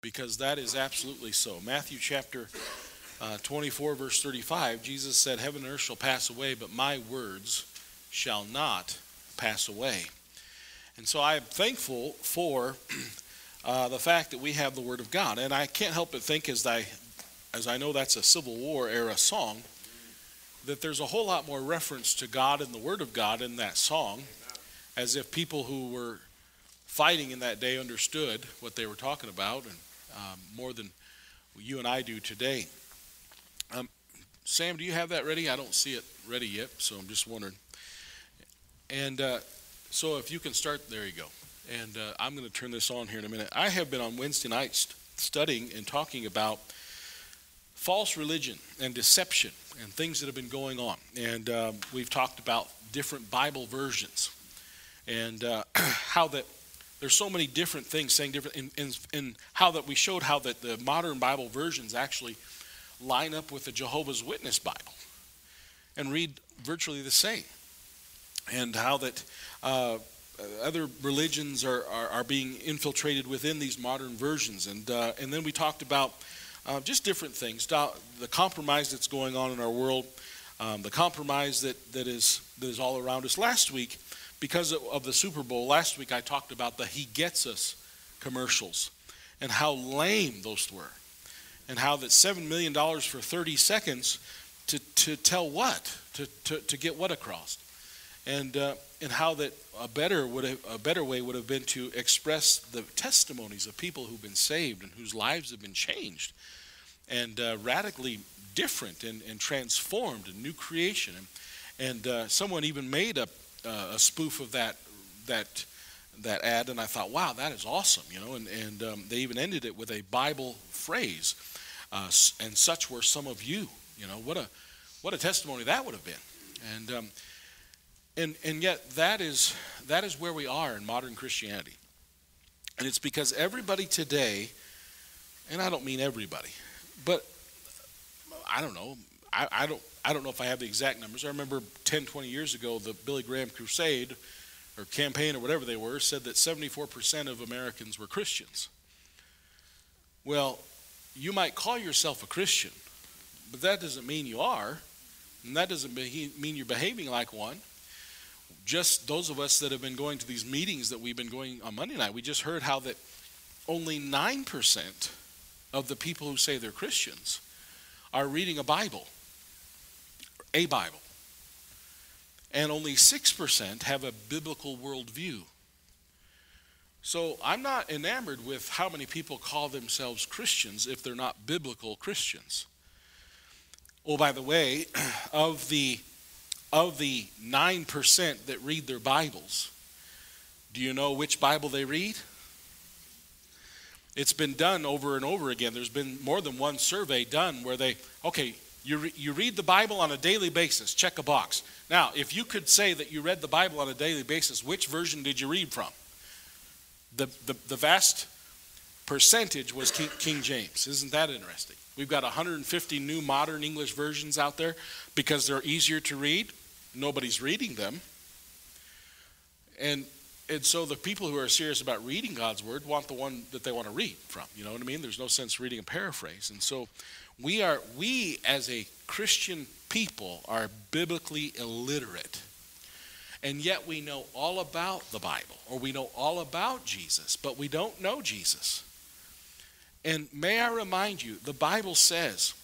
because that is absolutely so. Matthew chapter uh, 24, verse 35, Jesus said, Heaven and earth shall pass away, but my words shall not pass away. And so I'm thankful for uh, the fact that we have the Word of God. And I can't help but think, as I, as I know that's a Civil War era song, that there's a whole lot more reference to God and the Word of God in that song, as if people who were fighting in that day understood what they were talking about, and um, more than you and I do today. Um, Sam, do you have that ready? I don't see it ready yet, so I'm just wondering. And uh, so if you can start, there you go. And uh, I'm going to turn this on here in a minute. I have been on Wednesday nights studying and talking about false religion and deception and things that have been going on. And um, we've talked about different Bible versions and uh, how that there's so many different things saying different in, in, in, how that we showed how that the modern bible versions actually line up with the jehovah's witness bible and read virtually the same. And how that uh, other religions are, are, are, being infiltrated within these modern versions. And, uh, and then we talked about uh, just different things. The compromise that's going on in our world um, the compromise that, that, is, that is all around us. Last week because of the Super Bowl, last week I talked about the He Gets Us commercials and how lame those were. And how that $7 million for 30 seconds to, to tell what? To, to, to get what across? And, uh, and how that a better, would have, a better way would have been to express the testimonies of people who've been saved and whose lives have been changed and uh, radically different and, and transformed, a new creation. And, and uh, someone even made a, uh, a spoof of that that that ad, and I thought, wow, that is awesome, you know. And and um, they even ended it with a Bible phrase, uh, and such were some of you. You know, what a what a testimony that would have been, and um, and and yet that is that is where we are in modern Christianity, and it's because everybody today, and I don't mean everybody, but I don't know, I, I don't I don't know if I have the exact numbers. I remember 10, 20 years ago, the Billy Graham Crusade or campaign or whatever they were said that 74% of Americans were Christians. Well, you might call yourself a Christian, but that doesn't mean you are, and that doesn't mean you're behaving like one. Just those of us that have been going to these meetings that we've been going on Monday night, we just heard how that only 9% of the people who say they're Christians are reading a Bible a Bible. And only 6% have a biblical worldview. So I'm not enamored with how many people call themselves Christians if they're not biblical Christians. Oh, by the way, of the of the 9% that read their Bibles, do you know which Bible they read? It's been done over and over again. There's been more than one survey done where they, okay, you, re- you read the Bible on a daily basis, check a box. Now, if you could say that you read the Bible on a daily basis, which version did you read from? The, the, the vast percentage was King, King James. Isn't that interesting? We've got 150 new modern English versions out there because they're easier to read. Nobody's reading them. And and so the people who are serious about reading God's word want the one that they want to read from. You know what I mean? There's no sense reading a paraphrase. And so we are we as a Christian people are biblically illiterate. And yet we know all about the Bible or we know all about Jesus, but we don't know Jesus. And may I remind you, the Bible says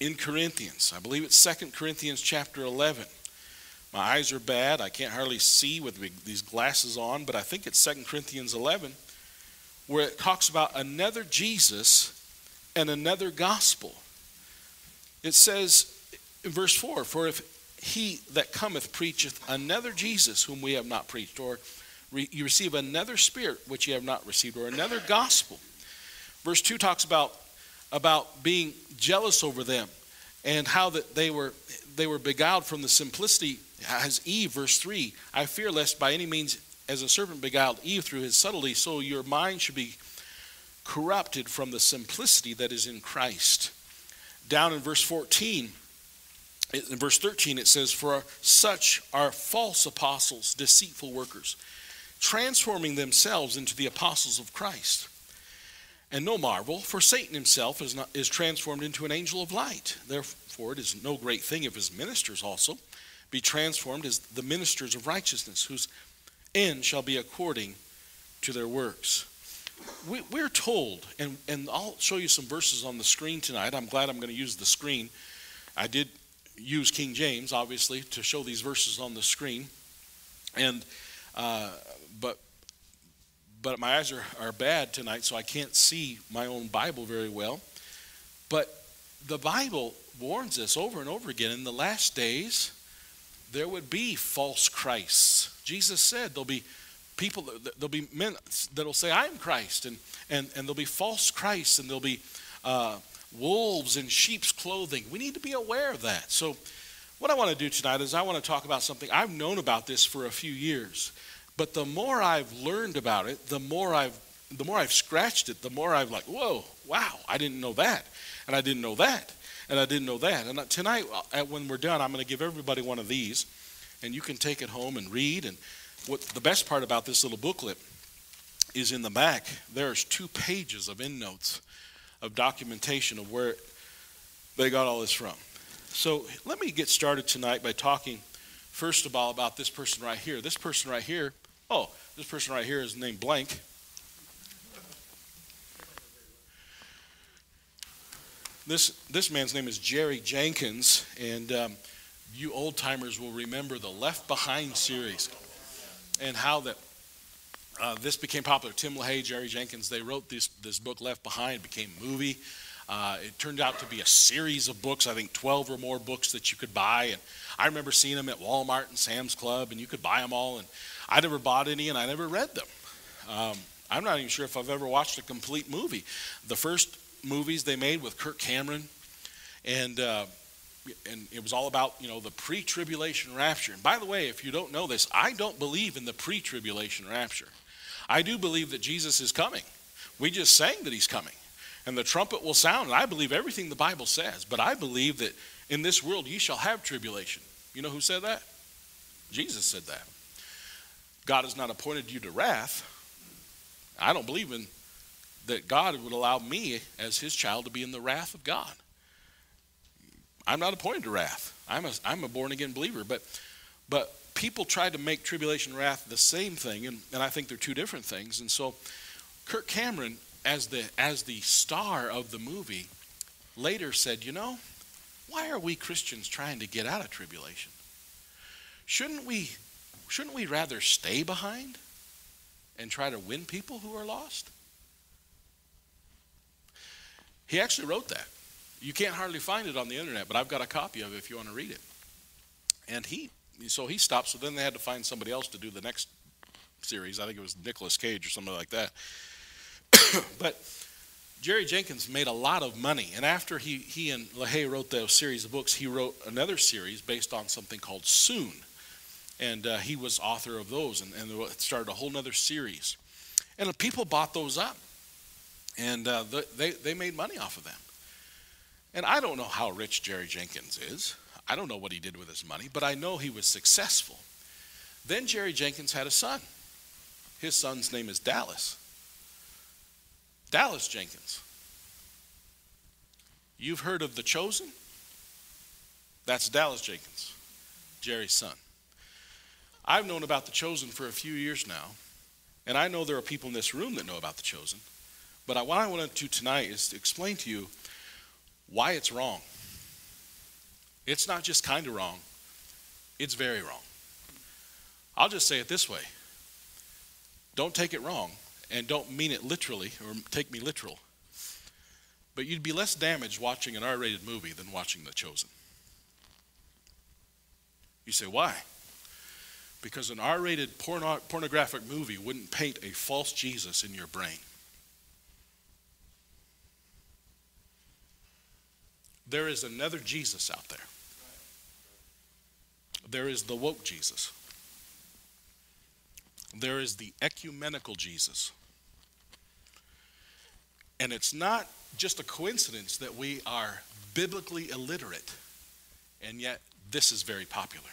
in Corinthians, I believe it's 2 Corinthians chapter 11. My eyes are bad. I can't hardly see with these glasses on, but I think it's 2 Corinthians 11 where it talks about another Jesus and another gospel. It says in verse 4 For if he that cometh preacheth another Jesus whom we have not preached, or re- you receive another spirit which you have not received, or another gospel. Verse 2 talks about, about being jealous over them and how that they were they were beguiled from the simplicity as Eve, verse 3, I fear lest by any means as a serpent beguiled Eve through his subtlety, so your mind should be corrupted from the simplicity that is in Christ. Down in verse 14, in verse 13, it says, For such are false apostles, deceitful workers, transforming themselves into the apostles of Christ. And no marvel, for Satan himself is, not, is transformed into an angel of light. Therefore, it is no great thing if his ministers also be transformed as the ministers of righteousness, whose end shall be according to their works. We, we're told, and, and I'll show you some verses on the screen tonight. I'm glad I'm going to use the screen. I did use King James, obviously, to show these verses on the screen. And uh, but but my eyes are, are bad tonight, so I can't see my own Bible very well. But the Bible warns us over and over again in the last days, there would be false Christs. Jesus said there'll be people, there'll be men that'll say, I'm Christ, and, and, and there'll be false Christs, and there'll be uh, wolves in sheep's clothing. We need to be aware of that. So, what I want to do tonight is I want to talk about something. I've known about this for a few years. But the more I've learned about it, the more I've the more I've scratched it, the more I've like, whoa, wow, I didn't know that, and I didn't know that, and I didn't know that. And tonight, uh, when we're done, I'm going to give everybody one of these, and you can take it home and read. And what the best part about this little booklet is in the back. There's two pages of endnotes of documentation of where they got all this from. So let me get started tonight by talking first of all about this person right here. This person right here Oh, this person right here is named Blank. This, this man's name is Jerry Jenkins, and um, you old timers will remember the Left Behind series and how that uh, this became popular. Tim LaHaye, Jerry Jenkins, they wrote this, this book, Left Behind, became a movie. Uh, it turned out to be a series of books, I think 12 or more books that you could buy. And I remember seeing them at Walmart and Sam's Club, and you could buy them all. And I never bought any and I never read them. Um, I'm not even sure if I've ever watched a complete movie. The first movies they made with Kirk Cameron, and uh, and it was all about you know the pre-tribulation rapture. And by the way, if you don't know this, I don't believe in the pre-tribulation rapture. I do believe that Jesus is coming. We just sang that he's coming, and the trumpet will sound. And I believe everything the Bible says. But I believe that in this world ye shall have tribulation. You know who said that? Jesus said that. God has not appointed you to wrath. I don't believe in that God would allow me as his child to be in the wrath of God. I'm not appointed to wrath. I'm a, I'm a born again believer. But, but people try to make tribulation wrath the same thing, and, and I think they're two different things. And so Kirk Cameron, as the, as the star of the movie, later said, You know, why are we Christians trying to get out of tribulation? Shouldn't we shouldn't we rather stay behind and try to win people who are lost? He actually wrote that. You can't hardly find it on the internet, but I've got a copy of it if you want to read it. And he, so he stopped. So then they had to find somebody else to do the next series. I think it was Nicolas Cage or something like that. but Jerry Jenkins made a lot of money. And after he, he and LaHaye wrote those series of books, he wrote another series based on something called Soon and uh, he was author of those and, and started a whole other series and people bought those up and uh, they, they made money off of them and i don't know how rich jerry jenkins is. I don't know what he did with his money but i know he was successful. Then jerry jenkins had a son. His son's name is dallas. Dallas jenkins. You've heard of the chosen? That's dallas jenkins jerry's son. I've known about The Chosen for a few years now, and I know there are people in this room that know about The Chosen. But what I want to do tonight is to explain to you why it's wrong. It's not just kind of wrong, it's very wrong. I'll just say it this way don't take it wrong, and don't mean it literally or take me literal. But you'd be less damaged watching an R rated movie than watching The Chosen. You say, why? because an R rated porno- pornographic movie wouldn't paint a false Jesus in your brain. There is another Jesus out there. There is the woke Jesus. There is the ecumenical Jesus. And it's not just a coincidence that we are biblically illiterate, and yet this is very popular.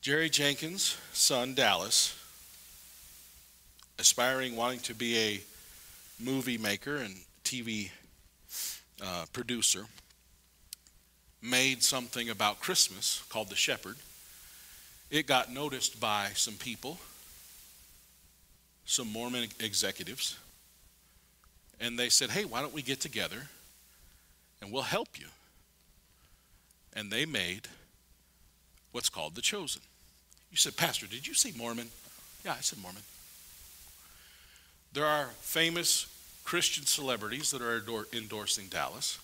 Jerry Jenkins' son, Dallas, aspiring, wanting to be a movie maker and TV uh, producer, made something about Christmas called The Shepherd. It got noticed by some people, some Mormon executives, and they said, hey, why don't we get together and we'll help you? And they made what's called The Chosen. You said, Pastor, did you say Mormon? Yeah, I said Mormon. There are famous Christian celebrities that are endorsing Dallas.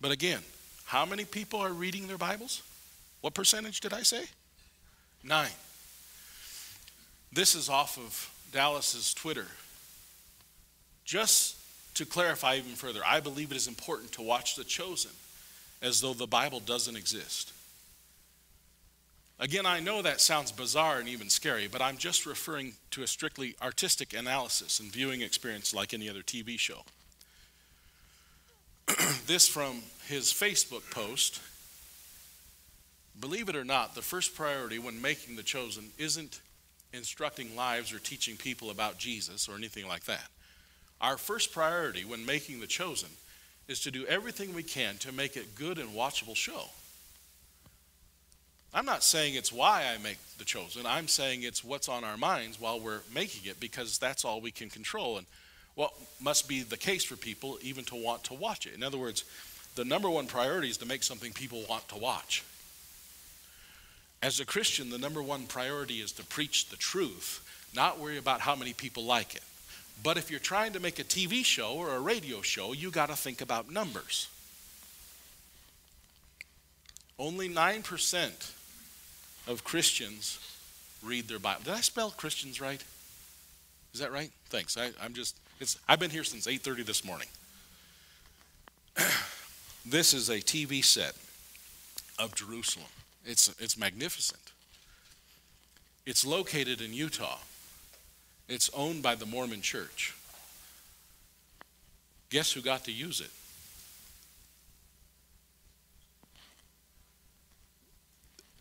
But again, how many people are reading their Bibles? What percentage did I say? Nine. This is off of Dallas's Twitter. Just to clarify even further, I believe it is important to watch The Chosen as though the Bible doesn't exist. Again, I know that sounds bizarre and even scary, but I'm just referring to a strictly artistic analysis and viewing experience like any other TV show. this from his Facebook post. Believe it or not, the first priority when making the chosen isn't instructing lives or teaching people about Jesus or anything like that. Our first priority when making the chosen is to do everything we can to make it good and watchable show. I'm not saying it's why I make the chosen. I'm saying it's what's on our minds while we're making it because that's all we can control and what must be the case for people even to want to watch it. In other words, the number one priority is to make something people want to watch. As a Christian, the number one priority is to preach the truth, not worry about how many people like it. But if you're trying to make a TV show or a radio show, you got to think about numbers. Only 9% of Christians read their Bible. Did I spell Christians right? Is that right? Thanks. I, am just. It's. I've been here since 8:30 this morning. this is a TV set of Jerusalem. It's it's magnificent. It's located in Utah. It's owned by the Mormon Church. Guess who got to use it?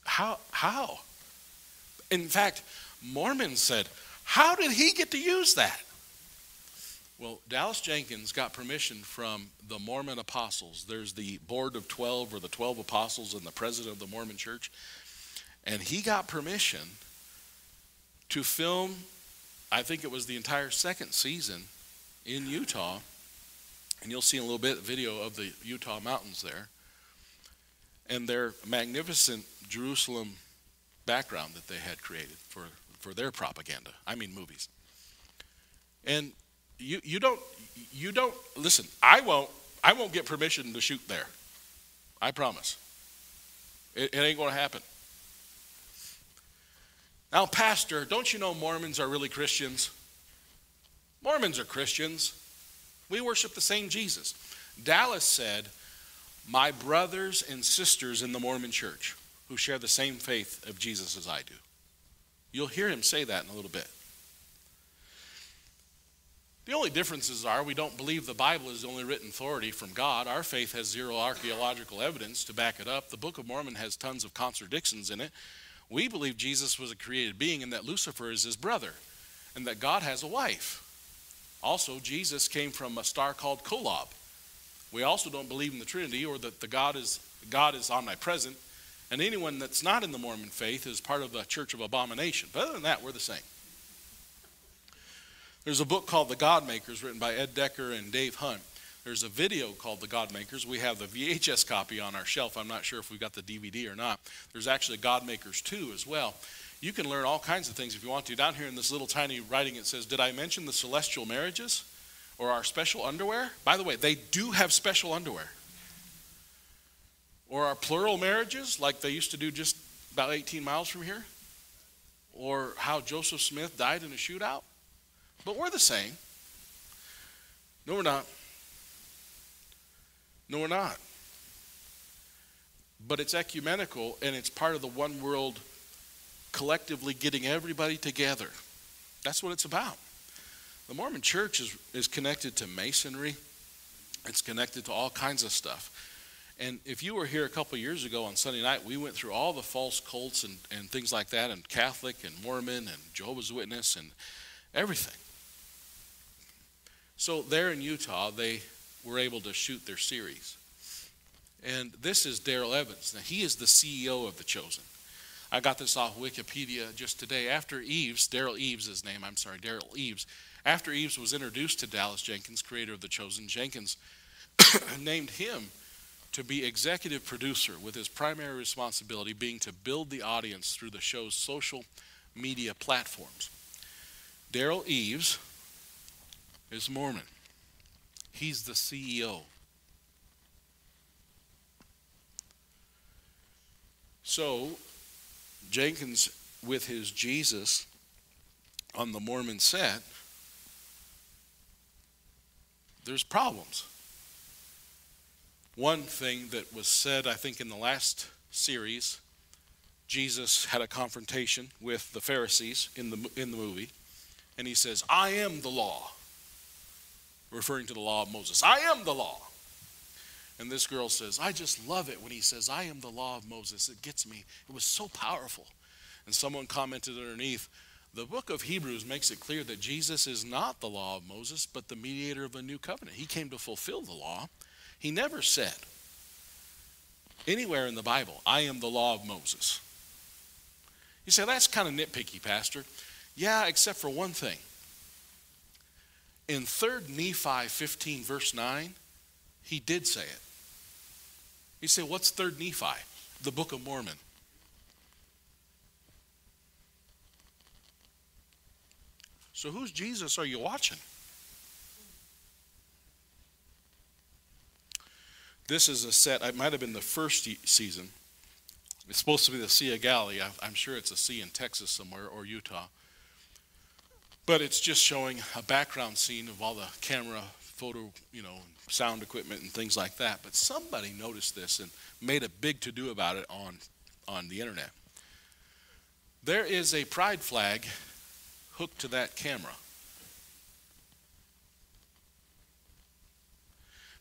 How? How? In fact, Mormons said, How did he get to use that? Well, Dallas Jenkins got permission from the Mormon apostles. There's the board of 12 or the 12 apostles and the president of the Mormon church. And he got permission to film, I think it was the entire second season in Utah. And you'll see in a little bit video of the Utah mountains there. And their magnificent Jerusalem background that they had created for, for their propaganda. I mean movies. And you, you don't you don't listen, I won't I won't get permission to shoot there. I promise. It, it ain't gonna happen. Now, Pastor, don't you know Mormons are really Christians? Mormons are Christians. We worship the same Jesus. Dallas said, My brothers and sisters in the Mormon church who share the same faith of Jesus as I do. You'll hear him say that in a little bit. The only differences are we don't believe the Bible is the only written authority from God. Our faith has zero archaeological evidence to back it up. The Book of Mormon has tons of contradictions in it. We believe Jesus was a created being and that Lucifer is his brother and that God has a wife. Also, Jesus came from a star called Kolob. We also don't believe in the Trinity or that the God is God is omnipresent and anyone that's not in the Mormon faith is part of the Church of Abomination. But other than that, we're the same. There's a book called The God Makers written by Ed Decker and Dave Hunt. There's a video called The God Makers. We have the VHS copy on our shelf. I'm not sure if we've got the DVD or not. There's actually God Makers 2 as well. You can learn all kinds of things if you want to. Down here in this little tiny writing, it says, Did I mention the celestial marriages or our special underwear? By the way, they do have special underwear or our plural marriages, like they used to do just about 18 miles from here, or how Joseph Smith died in a shootout. But we're the same. No, we're not. No, we're not. But it's ecumenical and it's part of the one world collectively getting everybody together. That's what it's about. The Mormon church is, is connected to masonry, it's connected to all kinds of stuff. And if you were here a couple years ago on Sunday night, we went through all the false cults and, and things like that, and Catholic and Mormon and Jehovah's Witness and everything. So there in Utah, they were able to shoot their series. And this is Derral Evans. Now, he is the CEO of The Chosen. I got this off Wikipedia just today. After Eves, Derral Eves, name, I'm sorry, Derral Eves, after Eves was introduced to Dallas Jenkins, creator of The Chosen, Jenkins named him to be executive producer, with his primary responsibility being to build the audience through the show's social media platforms. Derral Eves is Mormon. He's the CEO. So, Jenkins, with his Jesus on the Mormon set, there's problems. One thing that was said, I think, in the last series, Jesus had a confrontation with the Pharisees in the, in the movie, and he says, I am the law, referring to the law of Moses. I am the law. And this girl says, I just love it when he says, I am the law of Moses. It gets me. It was so powerful. And someone commented underneath, the book of Hebrews makes it clear that Jesus is not the law of Moses, but the mediator of a new covenant. He came to fulfill the law. He never said anywhere in the Bible, I am the law of Moses. You say, that's kind of nitpicky, Pastor. Yeah, except for one thing. In 3rd Nephi 15, verse 9, he did say it. You say, what's 3rd Nephi? The Book of Mormon. So, whose Jesus are you watching? This is a set, it might have been the first season. It's supposed to be the Sea of Galilee. I'm sure it's a sea in Texas somewhere or Utah. But it's just showing a background scene of all the camera, photo, you know, sound equipment and things like that. But somebody noticed this and made a big to do about it on, on the internet. There is a pride flag hooked to that camera.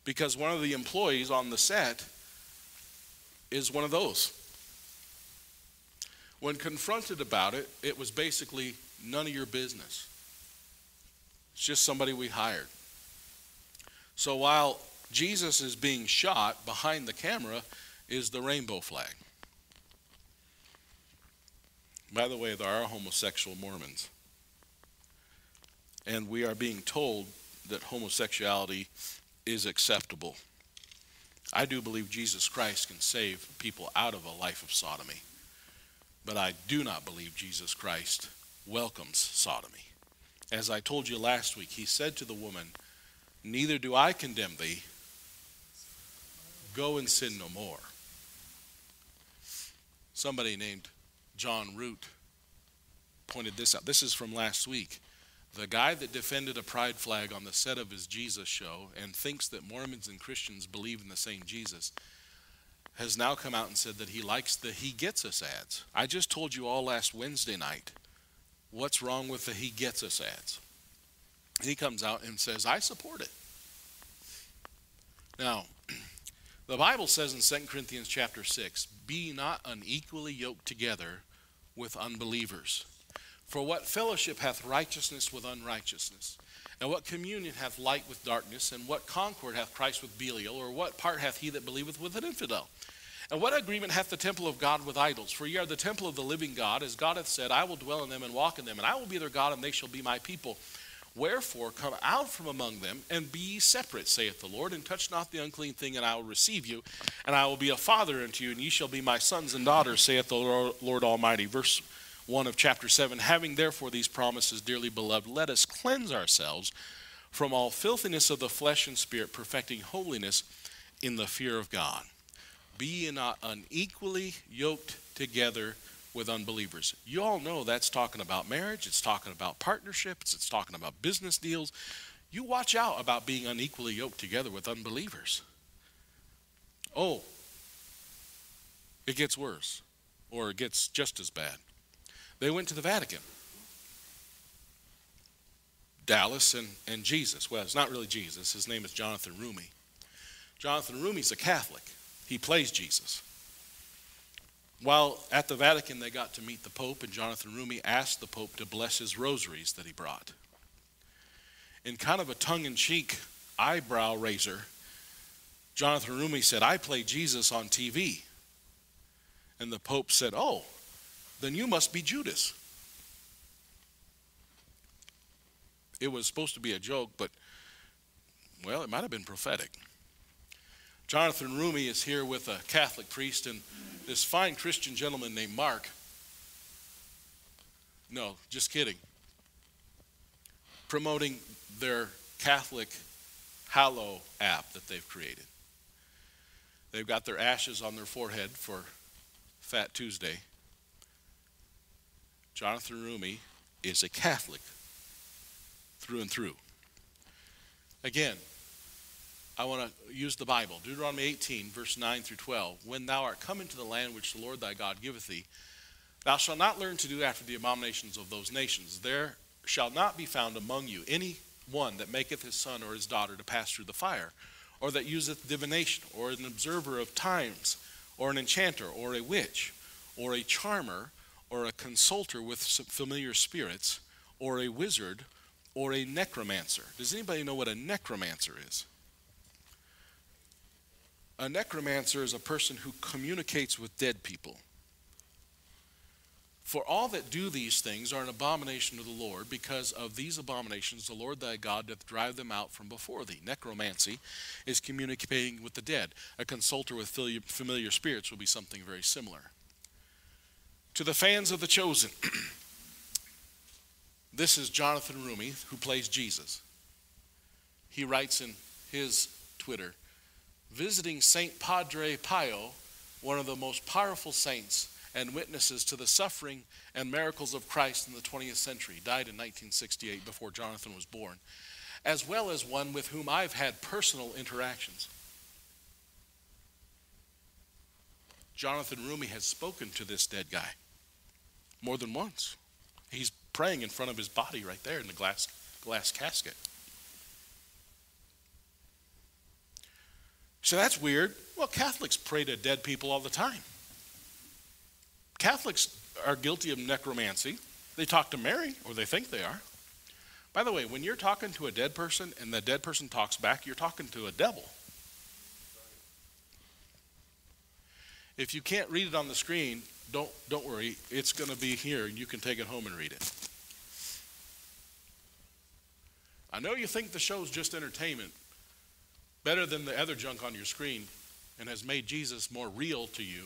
because one of the employees on the set is one of those. When confronted about it, it was basically none of your business. It's just somebody we hired. So while Jesus is being shot, behind the camera is the rainbow flag. By the way, there are homosexual Mormons. And we are being told that homosexuality is acceptable. I do believe Jesus Christ can save people out of a life of sodomy, but I do not believe Jesus Christ welcomes sodomy. As I told you last week, he said to the woman, Neither do I condemn thee. Go and sin no more. Somebody named John Root pointed this out. This is from last week the guy that defended a pride flag on the set of his Jesus show and thinks that Mormons and Christians believe in the same Jesus has now come out and said that he likes the He Gets Us ads. I just told you all last Wednesday night what's wrong with the He Gets Us ads. He comes out and says, I support it. Now, the Bible says in 2 Corinthians chapter 6, be not unequally yoked together with unbelievers. For what fellowship hath righteousness with unrighteousness? And what communion hath light with darkness? And what concord hath Christ with Belial? Or what part hath he that believeth with an infidel? And what agreement hath the temple of God with idols? For ye are the temple of the living God, as God hath said, I will dwell in them and walk in them, and I will be their God, and they shall be my people. Wherefore, come out from among them, and be ye separate, saith the Lord, and touch not the unclean thing, and I will receive you, and I will be a father unto you, and ye shall be my sons and daughters, saith the Lord Almighty. Verse 1 of chapter 7 Having therefore these promises, dearly beloved, let us cleanse ourselves from all filthiness of the flesh and spirit, perfecting holiness in the fear of God. Be ye not unequally yoked together with unbelievers. You all know that's talking about marriage, it's talking about partnerships, it's talking about business deals. You watch out about being unequally yoked together with unbelievers. Oh, it gets worse, or it gets just as bad. They went to the Vatican. Dallas and, and Jesus. Well, it's not really Jesus. His name is Jonathan Roumie. Jonathan Roumie's a Catholic. he plays Jesus. While at the Vatican, they got to meet the Pope, and Jonathan Roumie asked the Pope to bless his rosaries that he brought. In kind of a tongue in cheek eyebrow raiser, Jonathan Roumie said, I play Jesus on TV. And the Pope said, Oh, then you must be Judas. It was supposed to be a joke, but, well, it might have been prophetic. Jonathan Roumie is here with a Catholic priest and this fine Christian gentleman named Mark. No, just kidding. Promoting their Catholic Hallow app that they've created. They've got their ashes on their forehead for Fat Tuesday. Jonathan Roumie is a Catholic through and through. Again, I want to use the Bible. Deuteronomy 18, verse 9 through 12. When thou art come into the land which the Lord thy God giveth thee, thou shalt not learn to do after the abominations of those nations. There shall not be found among you any one that maketh his son or his daughter to pass through the fire, or that useth divination, or an observer of times, or an enchanter, or a witch, or a charmer, or a consulter with familiar spirits, or a wizard, or a necromancer. Does anybody know what a necromancer is? A necromancer is a person who communicates with dead people. For all that do these things are an abomination to the Lord, because of these abominations the Lord thy God doth drive them out from before thee. Necromancy is communicating with the dead. A consulter with familiar spirits will be something very similar. To the fans of The Chosen, this is Jonathan Roumie, who plays Jesus. He writes in his Twitter, visiting St. Padre Pio, one of the most powerful saints and witnesses to the suffering and miracles of Christ in the 20th century, died in 1968 before Jonathan was born, as well as one with whom I've had personal interactions. Jonathan Roumie has spoken to this dead guy more than once. He's praying in front of his body right there in the glass, glass casket. So that's weird. Well, Catholics pray to dead people all the time. Catholics are guilty of necromancy. They talk to Mary, or they think they are. By the way, when you're talking to a dead person and the dead person talks back, you're talking to a devil. If you can't read it on the screen, don't, don't worry. It's going to be here, and you can take it home and read it. I know you think the show's just entertainment, better than the other junk on your screen and has made Jesus more real to you.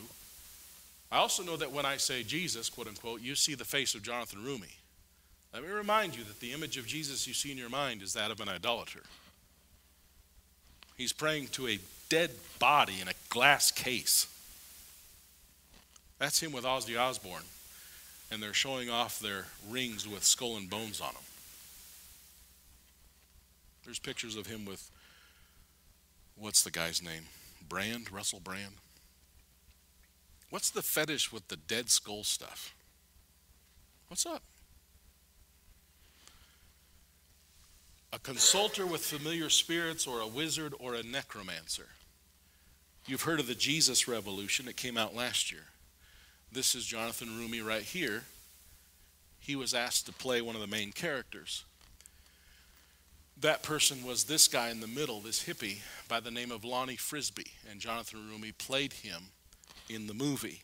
I also know that when I say Jesus, quote unquote, you see the face of Jonathan Roumie. Let me remind you that the image of Jesus you see in your mind is that of an idolater. He's praying to a dead body in a glass case. That's him with Ozzy Osbourne. And they're showing off their rings with skull and bones on them. There's pictures of him with what's the guy's name? Brand, Russell Brand. What's the fetish with the dead skull stuff? What's up? A consulter with familiar spirits, or a wizard, or a necromancer. You've heard of the Jesus Revolution, it came out last year. This is Jonathan Roumie right here. He was asked to play one of the main characters that person was this guy in the middle, this hippie by the name of Lonnie Frisbee, and Jonathan Roumie played him in the movie.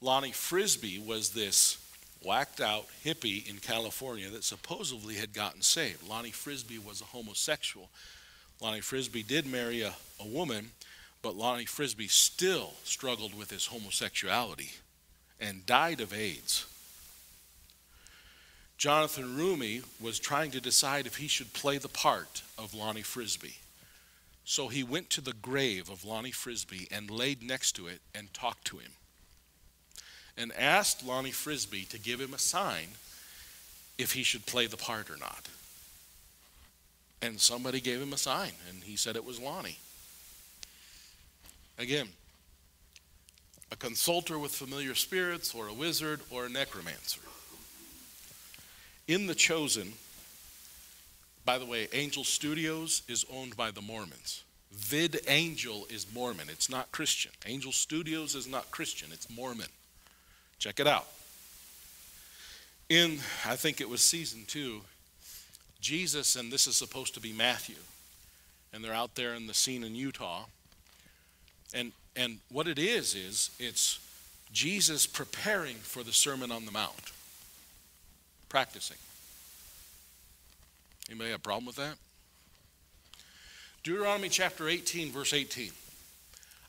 Lonnie Frisbee was this whacked out hippie in California that supposedly had gotten saved. Lonnie Frisbee was a homosexual. Lonnie Frisbee did marry a, a woman, but Lonnie Frisbee still struggled with his homosexuality and died of AIDS. Jonathan Roumie was trying to decide if he should play the part of Lonnie Frisbee. So he went to the grave of Lonnie Frisbee and laid next to it and talked to him. And asked Lonnie Frisbee to give him a sign if he should play the part or not. And somebody gave him a sign, and he said it was Lonnie. Again, a consulter with familiar spirits, or a wizard, or a necromancer. In The Chosen, by the way, Angel Studios is owned by the Mormons. VidAngel is Mormon. It's not Christian. Angel Studios is not Christian. It's Mormon. Check it out. In, I think it was season two, Jesus, and this is supposed to be Matthew, and they're out there in the scene in Utah. And, and what it is, is it's Jesus preparing for the Sermon on the Mount, practicing. Anybody have a problem with that? Deuteronomy chapter 18, verse 18.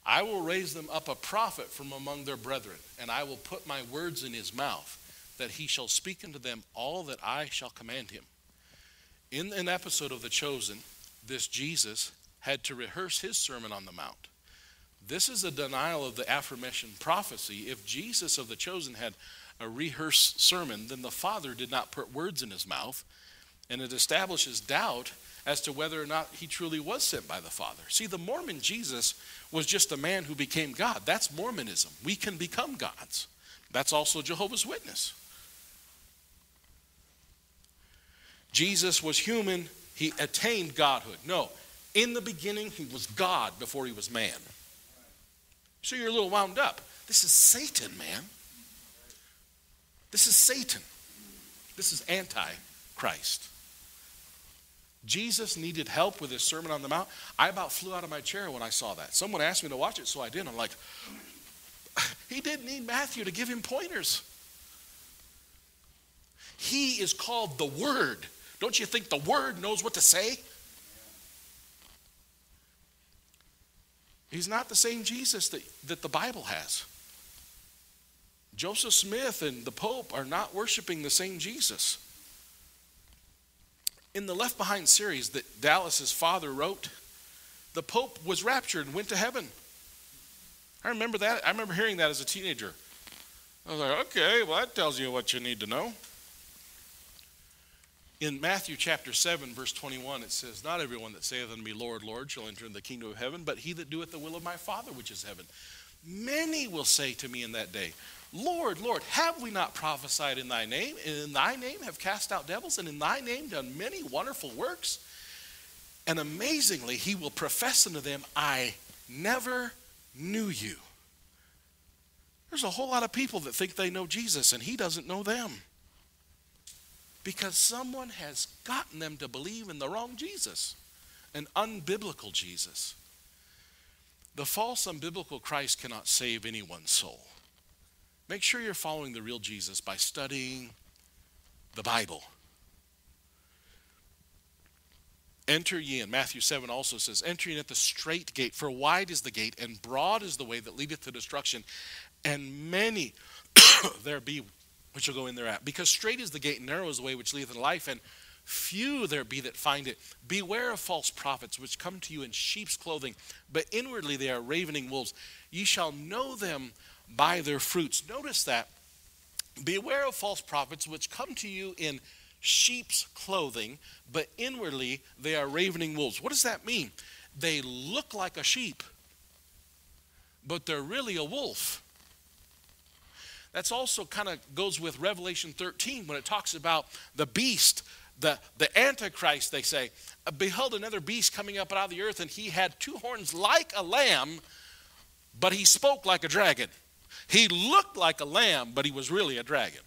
I will raise them up a prophet from among their brethren, and I will put my words in his mouth, that he shall speak unto them all that I shall command him. In an episode of The Chosen, this Jesus had to rehearse his Sermon on the Mount. This is a denial of the affirmation prophecy. If Jesus of The Chosen had a rehearsed sermon, then the Father did not put words in his mouth, and it establishes doubt as to whether or not he truly was sent by the Father. See, the Mormon Jesus was just a man who became God. That's Mormonism. We can become gods. That's also Jehovah's Witness. Jesus was human, he attained godhood. No, in the beginning, he was God before he was man. So you're a little wound up. This is Satan, man. This is Satan. This is anti Christ. Jesus needed help with his Sermon on the Mount. I about flew out of my chair when I saw that. Someone asked me to watch it, so I did. I'm like, he didn't need Matthew to give him pointers. He is called the Word. Don't you think the Word knows what to say? He's not the same Jesus that, that the Bible has. Joseph Smith and the Pope are not worshiping the same Jesus in the Left Behind series that Dallas's father wrote, the Pope was raptured and went to heaven. I remember that. I remember hearing that as a teenager. I was like, okay, well, that tells you what you need to know. In Matthew chapter 7, verse 21, it says, Not everyone that saith unto me, Lord, Lord, shall enter into the kingdom of heaven, but he that doeth the will of my Father which is heaven. Many will say to me in that day, Lord, Lord, have we not prophesied in thy name? And in thy name have cast out devils, and in thy name done many wonderful works? And amazingly, he will profess unto them, I never knew you. There's a whole lot of people that think they know Jesus, and he doesn't know them. Because someone has gotten them to believe in the wrong Jesus, an unbiblical Jesus. The false, unbiblical Christ cannot save anyone's soul. Make sure you're following the real Jesus by studying the Bible. Enter ye in. Matthew 7 also says, Enter ye at the straight gate, for wide is the gate, and broad is the way that leadeth to destruction, and many there be which will go in thereat. Because straight is the gate, and narrow is the way which leadeth to life, and few there be that find it. Beware of false prophets, which come to you in sheep's clothing, but inwardly they are ravening wolves. Ye shall know them by their fruits. Notice that. Beware of false prophets which come to you in sheep's clothing, but inwardly they are ravening wolves. What does that mean? They look like a sheep, but they're really a wolf. That's also kind of goes with Revelation 13 when it talks about the beast, the, the Antichrist, they say. Uh, behold, another beast coming up out of the earth, and he had two horns like a lamb, but he spoke like a dragon. He looked like a lamb, but he was really a dragon.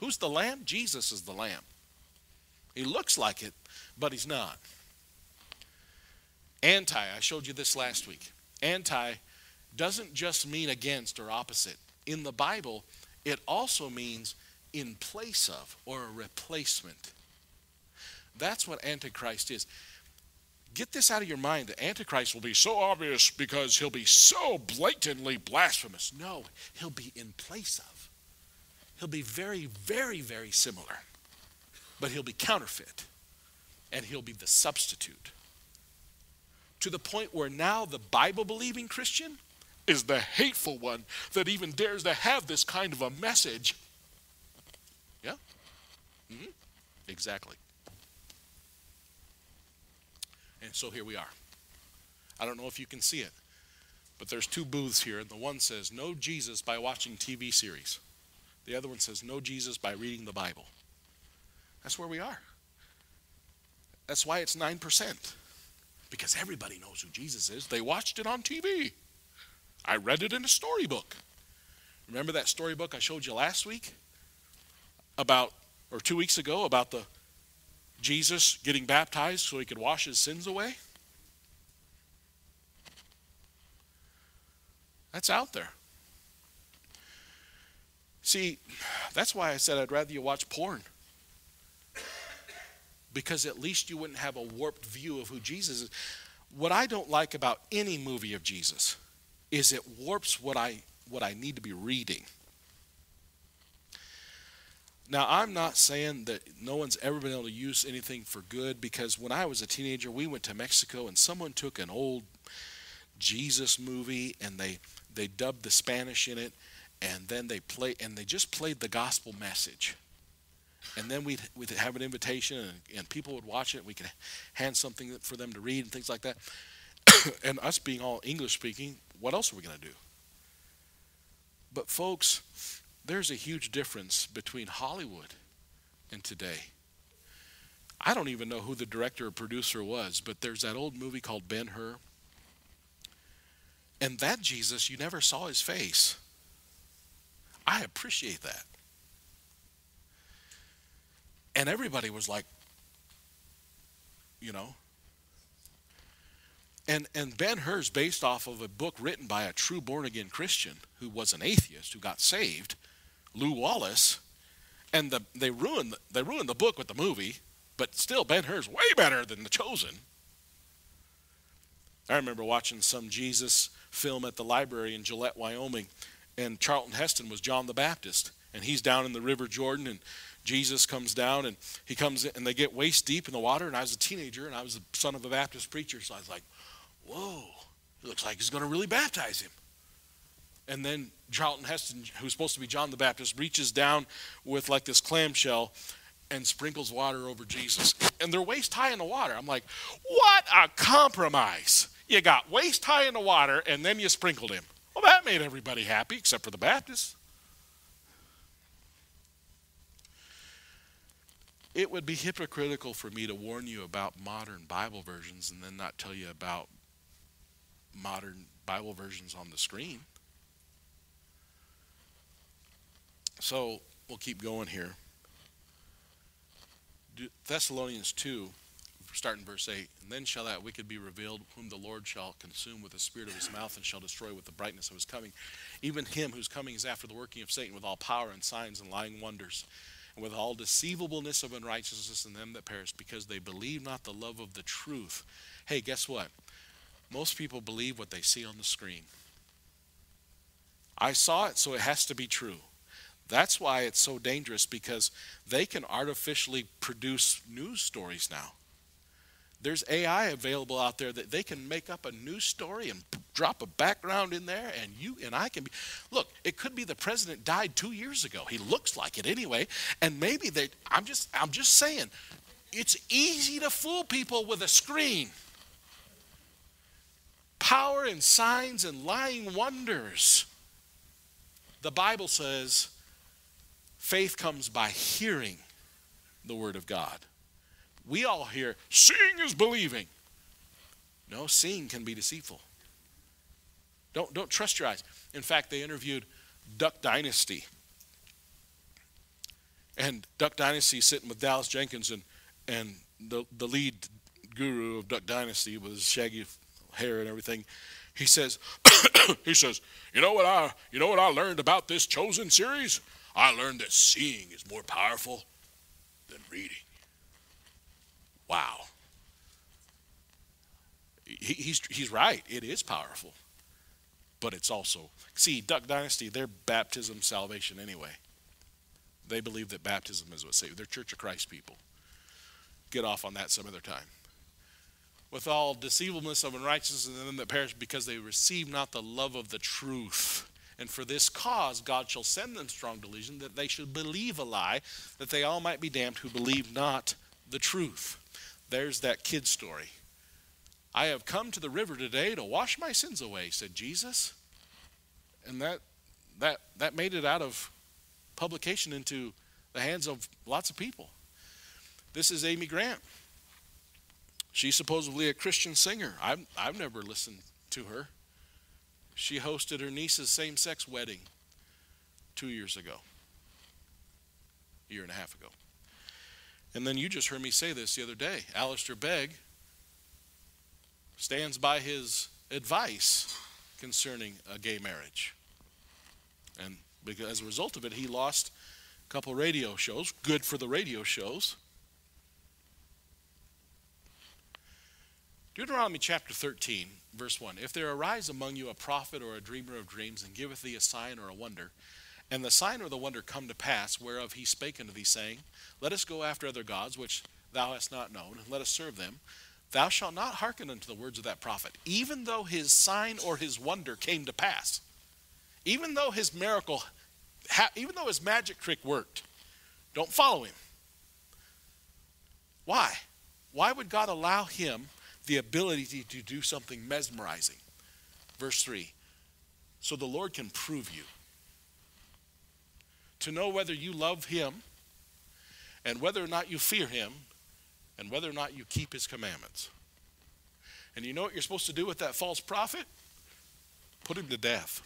Who's the lamb? Jesus is the lamb. He looks like it, but he's not. Anti, I showed you this last week. Anti doesn't just mean against or opposite. In the Bible, it also means in place of or a replacement. That's what Antichrist is. Get this out of your mind. The Antichrist will be so obvious because he'll be so blatantly blasphemous. No, he'll be in place of. He'll be very, very, very similar, but he'll be counterfeit and he'll be the substitute. To the point where now the Bible believing Christian is the hateful one that even dares to have this kind of a message. Yeah? Mm-hmm. Exactly. And so here we are. I don't know if you can see it, but there's two booths here, and the one says, Know Jesus by watching TV series. The other one says, Know Jesus by reading the Bible. That's where we are. That's why it's 9%. Because everybody knows who Jesus is. They watched it on TV. I read it in a storybook. Remember that storybook I showed you last week? About, or two weeks ago, about the Jesus getting baptized so he could wash his sins away? That's out there. See, that's why I said I'd rather you watch porn. Because at least you wouldn't have a warped view of who Jesus is. What I don't like about any movie of Jesus is it warps what I what I need to be reading. Now, I'm not saying that no one's ever been able to use anything for good because when I was a teenager, we went to Mexico and someone took an old Jesus movie and they they dubbed the Spanish in it and then they play and they just played the gospel message. And then we'd, we'd have an invitation and, and people would watch it. We could hand something for them to read and things like that. and us being all English speaking, what else are we going to do? But, folks, there's a huge difference between Hollywood and today. I don't even know who the director or producer was, but there's that old movie called Ben Hur. And that Jesus, you never saw his face. I appreciate that. And everybody was like, you know. And and Ben Hur's based off of a book written by a true born again Christian who was an atheist who got saved, Lew Wallace. And the, they ruined they ruined the book with the movie, but still Ben Hur's way better than The Chosen. I remember watching some Jesus film at the library in Gillette, Wyoming, and Charlton Heston was John the Baptist, and he's down in the River Jordan, and Jesus comes down and he comes in and they get waist deep in the water. And I was a teenager and I was the son of a Baptist preacher, so I was like, whoa, it looks like he's going to really baptize him. And then Charlton Heston, who's supposed to be John the Baptist, reaches down with like this clamshell and sprinkles water over Jesus. And they're waist high in the water. I'm like, what a compromise. You got waist high in the water and then you sprinkled him. Well, that made everybody happy except for the Baptists. It would be hypocritical for me to warn you about modern Bible versions and then not tell you about modern Bible versions on the screen. So we'll keep going here. Thessalonians 2 starting verse 8. And then shall that wicked be revealed, whom the Lord shall consume with the spirit of his mouth and shall destroy with the brightness of his coming. Even him whose coming is after the working of Satan with all power and signs and lying wonders, and with all deceivableness of unrighteousness in them that perish, because they believe not the love of the truth. Hey, guess what? Most people believe what they see on the screen. I saw it, so it has to be true. That's why it's so dangerous because they can artificially produce news stories now. There's AI available out there that they can make up a news story and drop a background in there, and you and I can be. Look, it could be the president died two years ago. He looks like it anyway, and maybe they. I'm just. I'm just saying, it's easy to fool people with a screen. Power and signs and lying wonders. The Bible says, faith comes by hearing the word of God. We all hear, seeing is believing. No, seeing can be deceitful. Don't, don't trust your eyes. In fact, they interviewed Duck Dynasty. And Duck Dynasty sitting with Dallas Jenkins and, and the, the lead guru of Duck Dynasty was shaggy hair and everything. He says, he says, you know what I you know what I learned about this chosen series? I learned that seeing is more powerful than reading. Wow. He, he's, he's right. It is powerful. But it's also, see, Duck Dynasty, they're baptism salvation anyway. They believe that baptism is what saves. They're Church of Christ people. Get off on that some other time. With all deceivableness of unrighteousness in them that perish because they receive not the love of the truth. And for this cause God shall send them strong delusion that they should believe a lie, that they all might be damned who believe not the truth. There's that kid story. I have come to the river today to wash my sins away, said Jesus. And that that that made it out of publication into the hands of lots of people. This is Amy Grant. She's supposedly a Christian singer. I've, I've never listened to her. She hosted her niece's same sex wedding two years ago, a year and a half ago. And then you just heard me say this the other day. Alistair Begg stands by his advice concerning a gay marriage. And because as a result of it, he lost a couple radio shows. Good for the radio shows. Deuteronomy chapter 13, verse 1. If there arise among you a prophet or a dreamer of dreams, and giveth thee a sign or a wonder, and the sign or the wonder come to pass, whereof he spake unto thee, saying, Let us go after other gods, which thou hast not known, and let us serve them. Thou shalt not hearken unto the words of that prophet, even though his sign or his wonder came to pass. Even though his miracle, even though his magic trick worked, don't follow him. Why? Why would God allow him the ability to do something mesmerizing. Verse 3 So the Lord can prove you. To know whether you love Him and whether or not you fear Him and whether or not you keep His commandments. And you know what you're supposed to do with that false prophet? Put him to death.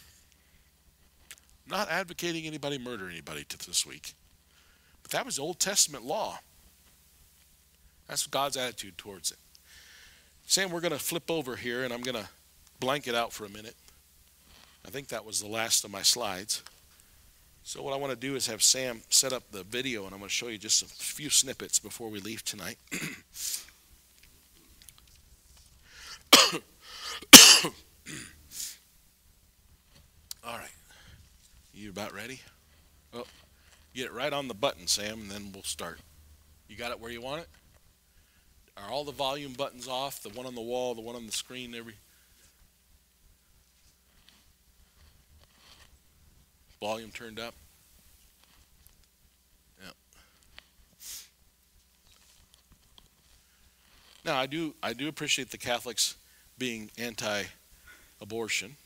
not advocating anybody murder anybody this week. But that was Old Testament law. That's God's attitude towards it. Sam, we're going to flip over here and I'm going to blank it out for a minute. I think that was the last of my slides. So, what I want to do is have Sam set up the video and I'm going to show you just a few snippets before we leave tonight. All right. You about ready? Oh, get it right on the button, Sam, and then we'll start. You got it where you want it? Are all the volume buttons off? The one on the wall, the one on the screen, every volume turned up? Yeah. Now I do I do appreciate the Catholics being anti-abortion,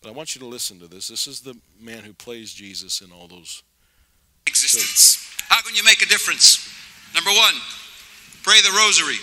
but I want you to listen to this. This is the man who plays Jesus in all those existence. How can you make a difference? Number one, Pray the rosary.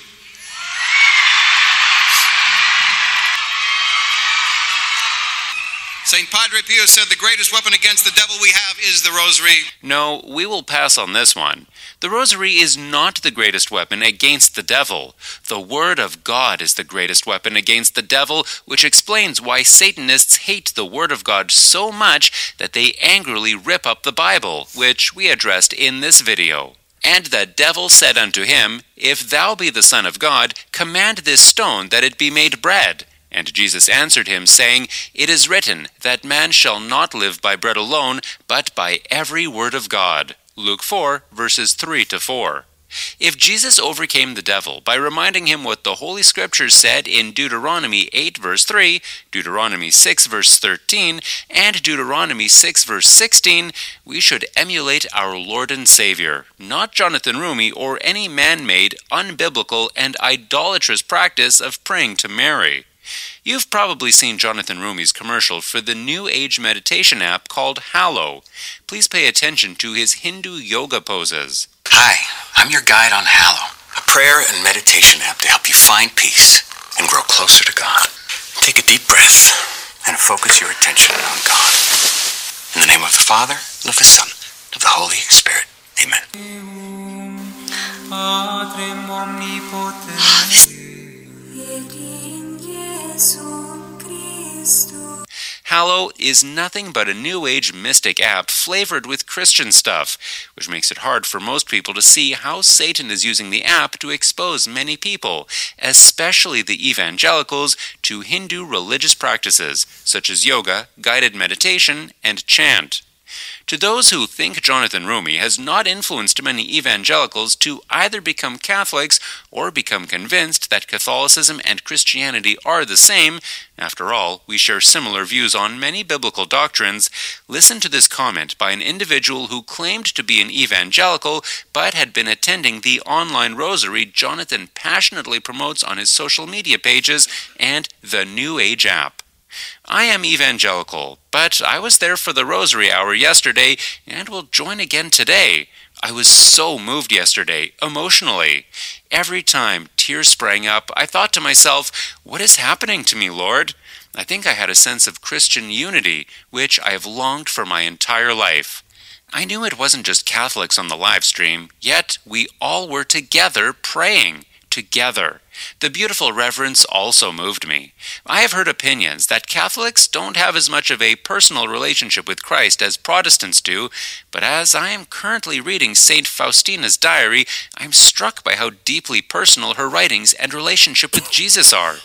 St. Padre Pio said the greatest weapon against the devil we have is the rosary. No, we will pass on this one. The rosary is not the greatest weapon against the devil. The Word of God is the greatest weapon against the devil, which explains why Satanists hate the Word of God so much that they angrily rip up the Bible, which we addressed in this video. And the devil said unto him, If thou be the Son of God, command this stone that it be made bread. And Jesus answered him, saying, It is written, that man shall not live by bread alone, but by every word of God. Luke 4, verses 3 to 4. If Jesus overcame the devil by reminding him what the Holy Scriptures said in Deuteronomy 8, verse 3, Deuteronomy 6, verse 13, and Deuteronomy 6, verse 16, we should emulate our Lord and Savior, not Jonathan Roumie or any man made, unbiblical, and idolatrous practice of praying to Mary. You've probably seen Jonathan Roumie's commercial for the New Age meditation app called Hallow. Please pay attention to his Hindu yoga poses. Hi, I'm your guide on Hallow, a prayer and meditation app to help you find peace and grow closer to God. Take a deep breath and focus your attention on God. In the name of the Father, and of the Son, and of the Holy Spirit. Amen. Ah, Hallow is nothing but a New Age mystic app flavored with Christian stuff, which makes it hard for most people to see how Satan is using the app to expose many people, especially the evangelicals, to Hindu religious practices such as yoga, guided meditation, and chant. To those who think Jonathan Roumie has not influenced many evangelicals to either become Catholics or become convinced that Catholicism and Christianity are the same, after all, we share similar views on many biblical doctrines, listen to this comment by an individual who claimed to be an evangelical but had been attending the online rosary Jonathan passionately promotes on his social media pages and the New Age app. I am evangelical, but I was there for the Rosary Hour yesterday and will join again today. I was so moved yesterday, emotionally. Every time tears sprang up, I thought to myself, What is happening to me, Lord? I think I had a sense of Christian unity, which I have longed for my entire life. I knew it wasn't just Catholics on the live stream, yet we all were together praying. Together. The beautiful reverence also moved me. I have heard opinions that Catholics don't have as much of a personal relationship with Christ as Protestants do, but as I am currently reading St. Faustina's diary, I am struck by how deeply personal her writings and relationship with Jesus are.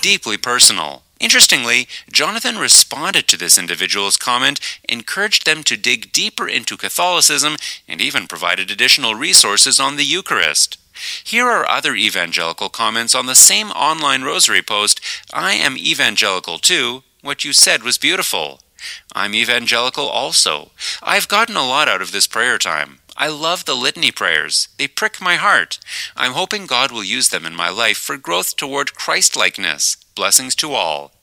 Deeply personal. Interestingly, Jonathan responded to this individual's comment, encouraged them to dig deeper into Catholicism, and even provided additional resources on the Eucharist. Here are other evangelical comments on the same online rosary post I am evangelical too. What you said was beautiful. I'm evangelical also. I've gotten a lot out of this prayer time. I love the litany prayers. They prick my heart. I'm hoping God will use them in my life for growth toward Christlikeness. Blessings to all.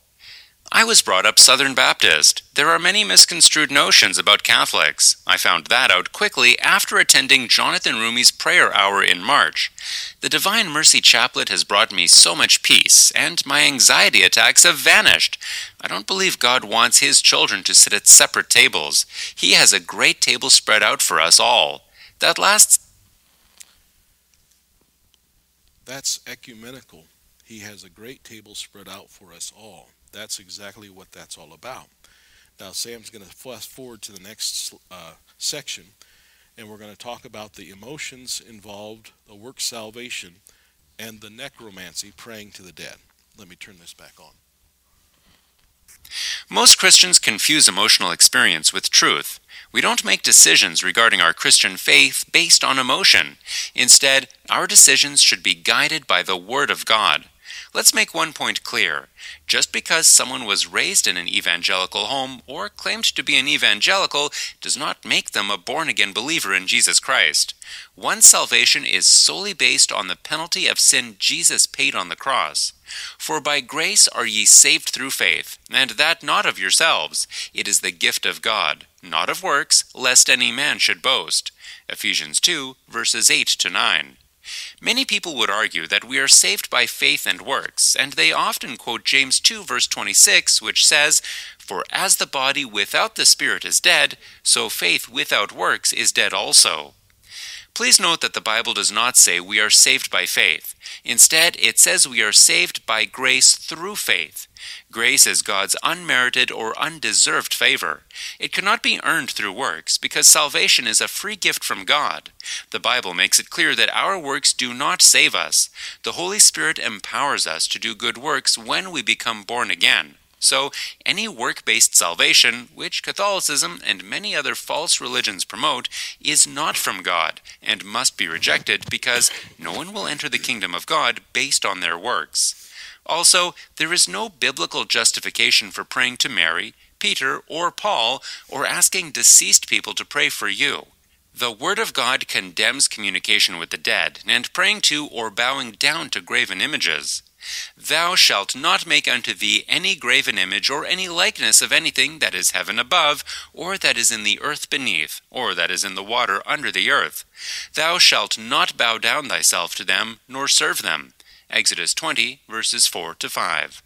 I was brought up Southern Baptist. There are many misconstrued notions about Catholics. I found that out quickly after attending Jonathan Roumie's prayer hour in March. The Divine Mercy Chaplet has brought me so much peace, and my anxiety attacks have vanished. I don't believe God wants His children to sit at separate tables. He has a great table spread out for us all. That last. That's ecumenical. He has a great table spread out for us all. That's exactly what that's all about. Now, Sam's going to fast forward to the next uh, section, and we're going to talk about the emotions involved, the work salvation, and the necromancy, praying to the dead. Let me turn this back on. Most Christians confuse emotional experience with truth. We don't make decisions regarding our Christian faith based on emotion. Instead, our decisions should be guided by the Word of God. Let's make one point clear. Just because someone was raised in an evangelical home or claimed to be an evangelical does not make them a born again believer in Jesus Christ. One's salvation is solely based on the penalty of sin Jesus paid on the cross. For by grace are ye saved through faith, and that not of yourselves. It is the gift of God, not of works, lest any man should boast. Ephesians 2, verses 8 to 9. Many people would argue that we are saved by faith and works, and they often quote James 2, verse 26, which says, For as the body without the Spirit is dead, so faith without works is dead also. Please note that the Bible does not say we are saved by faith. Instead, it says we are saved by grace through faith. Grace is God's unmerited or undeserved favor. It cannot be earned through works, because salvation is a free gift from God. The Bible makes it clear that our works do not save us. The Holy Spirit empowers us to do good works when we become born again. So, any work based salvation, which Catholicism and many other false religions promote, is not from God and must be rejected because no one will enter the kingdom of God based on their works. Also, there is no biblical justification for praying to Mary, Peter, or Paul, or asking deceased people to pray for you. The Word of God condemns communication with the dead, and praying to or bowing down to graven images. Thou shalt not make unto thee any graven image or any likeness of anything that is heaven above, or that is in the earth beneath, or that is in the water under the earth. Thou shalt not bow down thyself to them, nor serve them. Exodus 20, verses 4 to 5.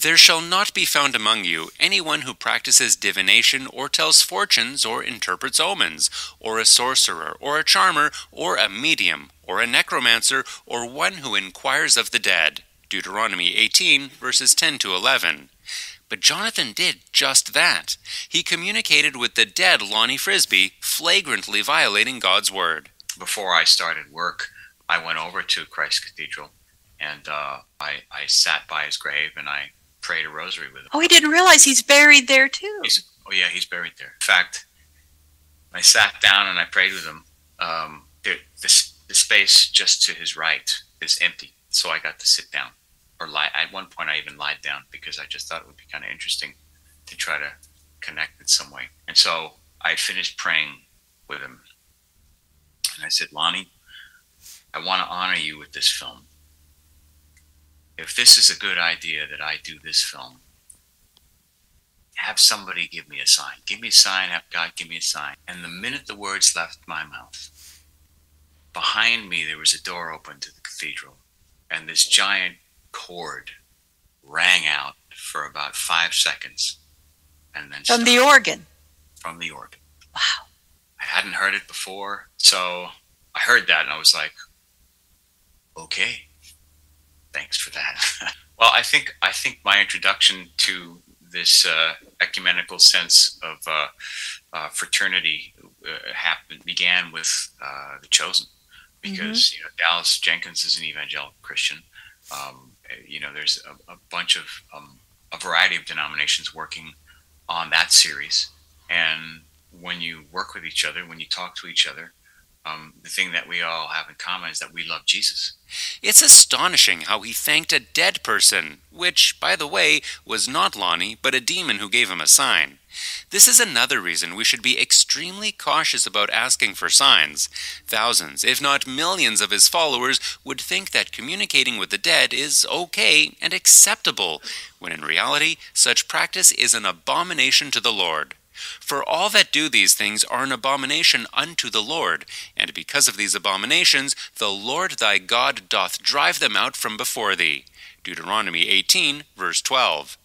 There shall not be found among you any one who practices divination, or tells fortunes, or interprets omens, or a sorcerer, or a charmer, or a medium, or a necromancer, or one who inquires of the dead. Deuteronomy 18, verses 10 to 11. But Jonathan did just that. He communicated with the dead Lonnie Frisbee, flagrantly violating God's word. Before I started work, I went over to Christ Cathedral and uh, I, I sat by his grave and I prayed a rosary with him. Oh, he didn't realize he's buried there too. He's, oh, yeah, he's buried there. In fact, I sat down and I prayed with him. Um, the, the, the space just to his right is empty, so I got to sit down. Or lie. At one point, I even lied down because I just thought it would be kind of interesting to try to connect in some way. And so I finished praying with him, and I said, Lonnie, I want to honor you with this film if this is a good idea that I do this film, have somebody give me a sign. Give me a sign. Have God give me a sign. And the minute the words left my mouth, behind me there was a door open to the cathedral, and this giant chord rang out for about five seconds, and then From the organ. from the organ. Wow. I hadn't heard it before, so I heard that and I was like, "Okay, thanks for that." well, I think I think my introduction to this uh, ecumenical sense of uh, uh, fraternity uh, happened began with uh, the Chosen, because you know Dallas Jenkins is an evangelical Christian. Um, you know, there's a, a bunch of um, a variety of denominations working on that series, and when you work with each other, when you talk to each other, um, the thing that we all have in common is that we love Jesus. It's astonishing how he thanked a dead person, which, by the way, was not Lonnie, but a demon who gave him a sign. This is another reason we should be extremely cautious about asking for signs. Thousands, if not millions, of his followers would think that communicating with the dead is okay and acceptable, when in reality, such practice is an abomination to the Lord. For all that do these things are an abomination unto the Lord, and because of these abominations, the Lord thy God doth drive them out from before thee. Deuteronomy 18, verse 12.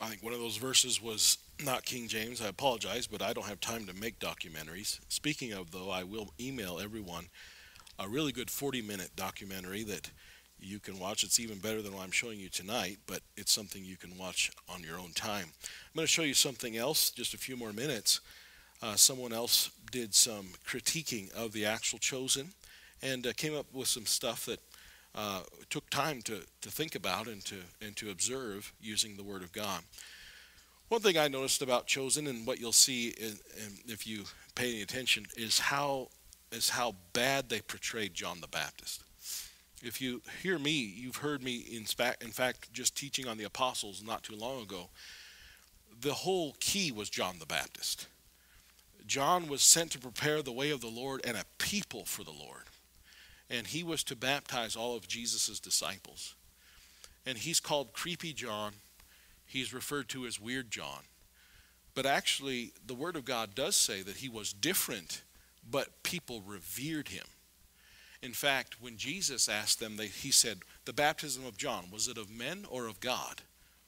I think one of those verses was not King James. I apologize, but I don't have time to make documentaries. Speaking of, though, I will email everyone a really good 40 minute documentary that you can watch. It's even better than what I'm showing you tonight, but it's something you can watch on your own time. I'm going to show you something else, just a few more minutes. Uh, someone else did some critiquing of the actual Chosen and uh, came up with some stuff that uh, took time to, to think about and to and to observe using the Word of God. One thing I noticed about Chosen, and what you'll see in, in, if you pay any attention, is how is how bad they portrayed John the Baptist. If you hear me, you've heard me in, spa- in fact just teaching on the apostles not too long ago. The whole key was John the Baptist. John was sent to prepare the way of the Lord and a people for the Lord and he was to baptize all of Jesus' disciples. And he's called Creepy John. He's referred to as Weird John. But actually, the Word of God does say that he was different, but people revered him. In fact, when Jesus asked them, they, he said, The baptism of John, was it of men or of God?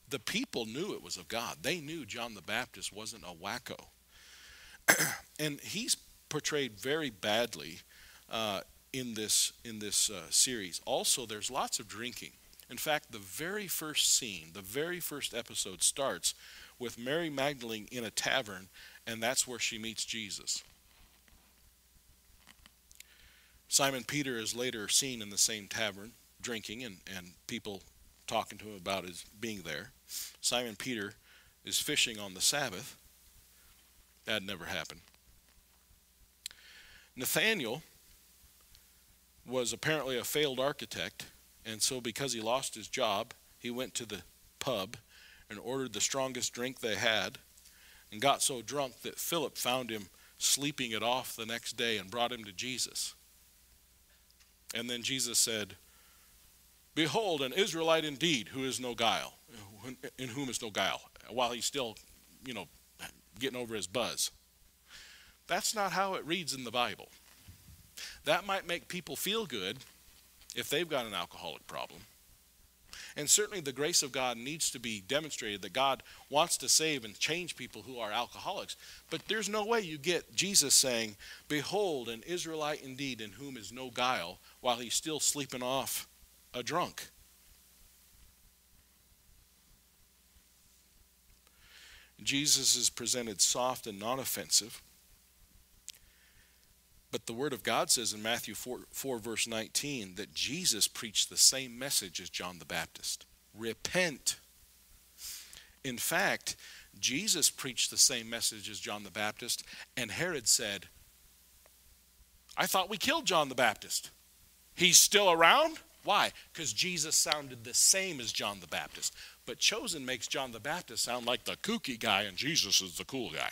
The people knew it was of God. They knew John the Baptist wasn't a wacko. and he's portrayed very badly uh, in this in this uh, series. Also, there's lots of drinking. In fact, the very first scene, the very first episode starts with Mary Magdalene in a tavern, and that's where she meets Jesus. Simon Peter is later seen in the same tavern drinking and, and people talking to him about his being there. Simon Peter is fishing on the Sabbath. That never happened. Nathaniel was apparently a failed architect, and so because he lost his job, he went to the pub and ordered the strongest drink they had and got so drunk that Philip found him sleeping it off the next day and brought him to Jesus. And then Jesus said, Behold, an Israelite indeed, who is no guile, in whom is no guile, while he's still, you know, getting over his buzz. That's not how it reads in the Bible. That might make people feel good if they've got an alcoholic problem. And certainly the grace of God needs to be demonstrated that God wants to save and change people who are alcoholics. But there's no way you get Jesus saying, Behold, an Israelite indeed in whom is no guile, while he's still sleeping off a drunk. Jesus is presented soft and non offensive. But the Word of God says in Matthew 4, 4, verse 19 that Jesus preached the same message as John the Baptist repent. In fact, Jesus preached the same message as John the Baptist, and Herod said, I thought we killed John the Baptist. He's still around? Why? Because Jesus sounded the same as John the Baptist. But Chosen makes John the Baptist sound like the kooky guy, and Jesus is the cool guy.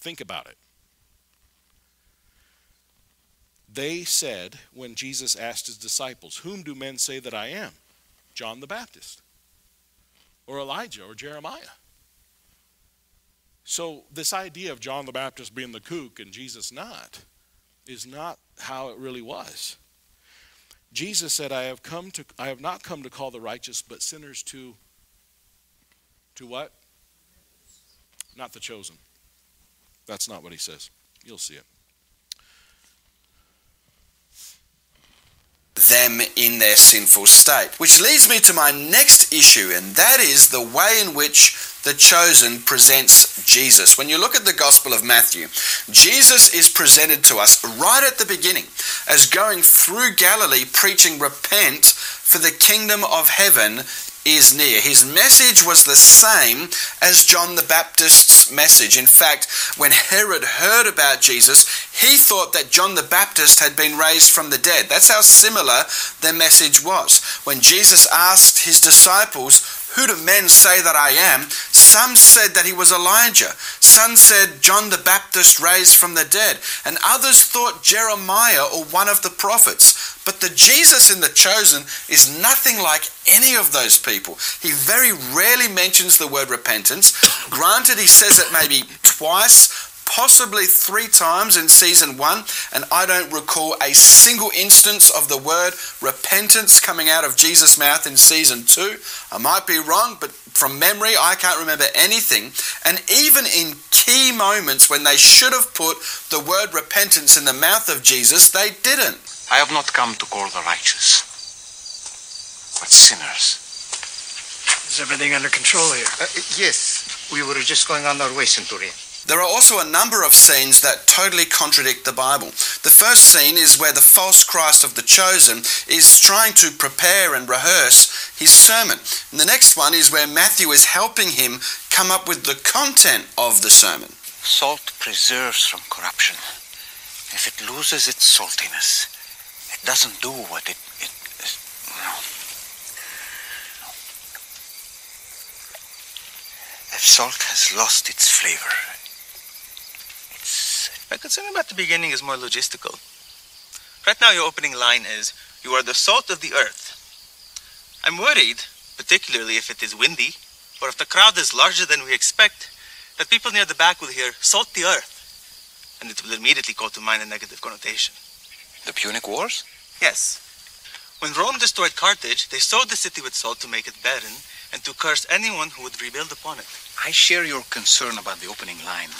Think about it. They said, when Jesus asked his disciples, Whom do men say that I am? John the Baptist. or Elijah or Jeremiah. So, this idea of John the Baptist being the kook and Jesus not is not how it really was. Jesus said, I have come to I have not come to call the righteous, but sinners to to what? Not the chosen. That's not what he says. You'll see it. Them in their sinful state. Which leads me to my next issue, and that is the way in which the chosen presents Jesus. When you look at the Gospel of Matthew, Jesus is presented to us right at the beginning as going through Galilee preaching, Repent, for the kingdom of heaven is near. His message was the same as John the Baptist's message. In fact, when Herod heard about Jesus, he thought that John the Baptist had been raised from the dead. That's how similar their message was. When Jesus asked his disciples, who do men say that I am? Some said that he was Elijah. Some said John the Baptist raised from the dead. And others thought Jeremiah or one of the prophets. But the Jesus in the chosen is nothing like any of those people. He very rarely mentions the word repentance. Granted, he says it maybe twice possibly three times in season one, and I don't recall a single instance of the word repentance coming out of Jesus' mouth in season two. I might be wrong, but from memory, I can't remember anything. And even in key moments when they should have put the word repentance in the mouth of Jesus, they didn't. I have not come to call the righteous, but sinners. Is everything under control here? Uh, yes, we were just going on our way, Centurion. There are also a number of scenes that totally contradict the Bible. The first scene is where the false Christ of the chosen is trying to prepare and rehearse his sermon. And the next one is where Matthew is helping him come up with the content of the sermon. Salt preserves from corruption. If it loses its saltiness, it doesn't do what it. it, it no. no. If salt has lost its flavor, my concern about the beginning is more logistical. Right now, your opening line is, You are the salt of the earth. I'm worried, particularly if it is windy, or if the crowd is larger than we expect, that people near the back will hear, Salt the earth, and it will immediately call to mind a negative connotation. The Punic Wars? Yes. When Rome destroyed Carthage, they sowed the city with salt to make it barren and to curse anyone who would rebuild upon it. I share your concern about the opening line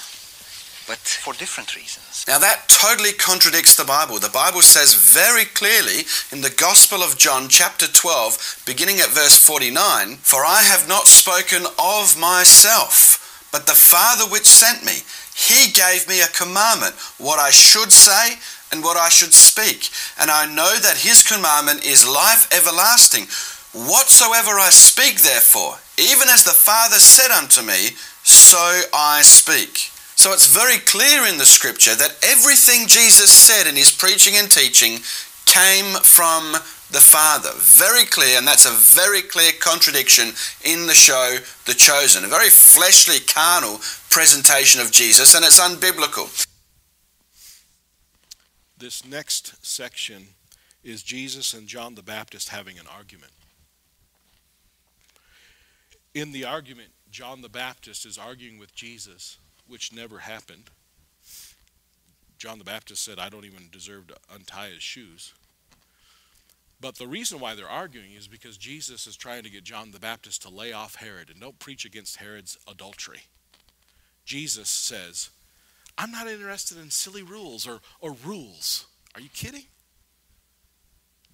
but for different reasons. Now, that totally contradicts the Bible. The Bible says very clearly in the Gospel of John, chapter 12, beginning at verse 49 For I have not spoken of myself, but the Father which sent me. He gave me a commandment, what I should say and what I should speak. And I know that his commandment is life everlasting. Whatsoever I speak, therefore, even as the Father said unto me, so I speak. So it's very clear in the scripture that everything Jesus said in his preaching and teaching came from the Father. Very clear, and that's a very clear contradiction in the show The Chosen. A very fleshly, carnal presentation of Jesus, and it's unbiblical. This next section is Jesus and John the Baptist having an argument. In the argument, John the Baptist is arguing with Jesus which never happened. John the Baptist said, I don't even deserve to untie his shoes. But the reason why they're arguing is because Jesus is trying to get John the Baptist to lay off Herod and don't preach against Herod's adultery. Jesus says, I'm not interested in silly rules or, or rules. Are you kidding?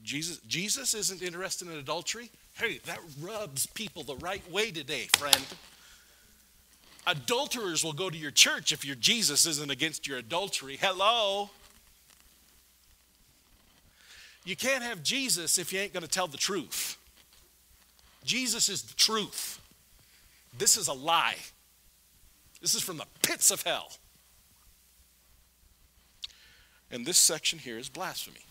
Jesus, Jesus isn't interested in adultery. Hey, that rubs people the right way today, friend. Adulterers will go to your church if your Jesus isn't against your adultery. Hello? You can't have Jesus if you ain't going to tell the truth. Jesus is the truth. This is a lie. This is from the pits of hell. And this section here is blasphemy.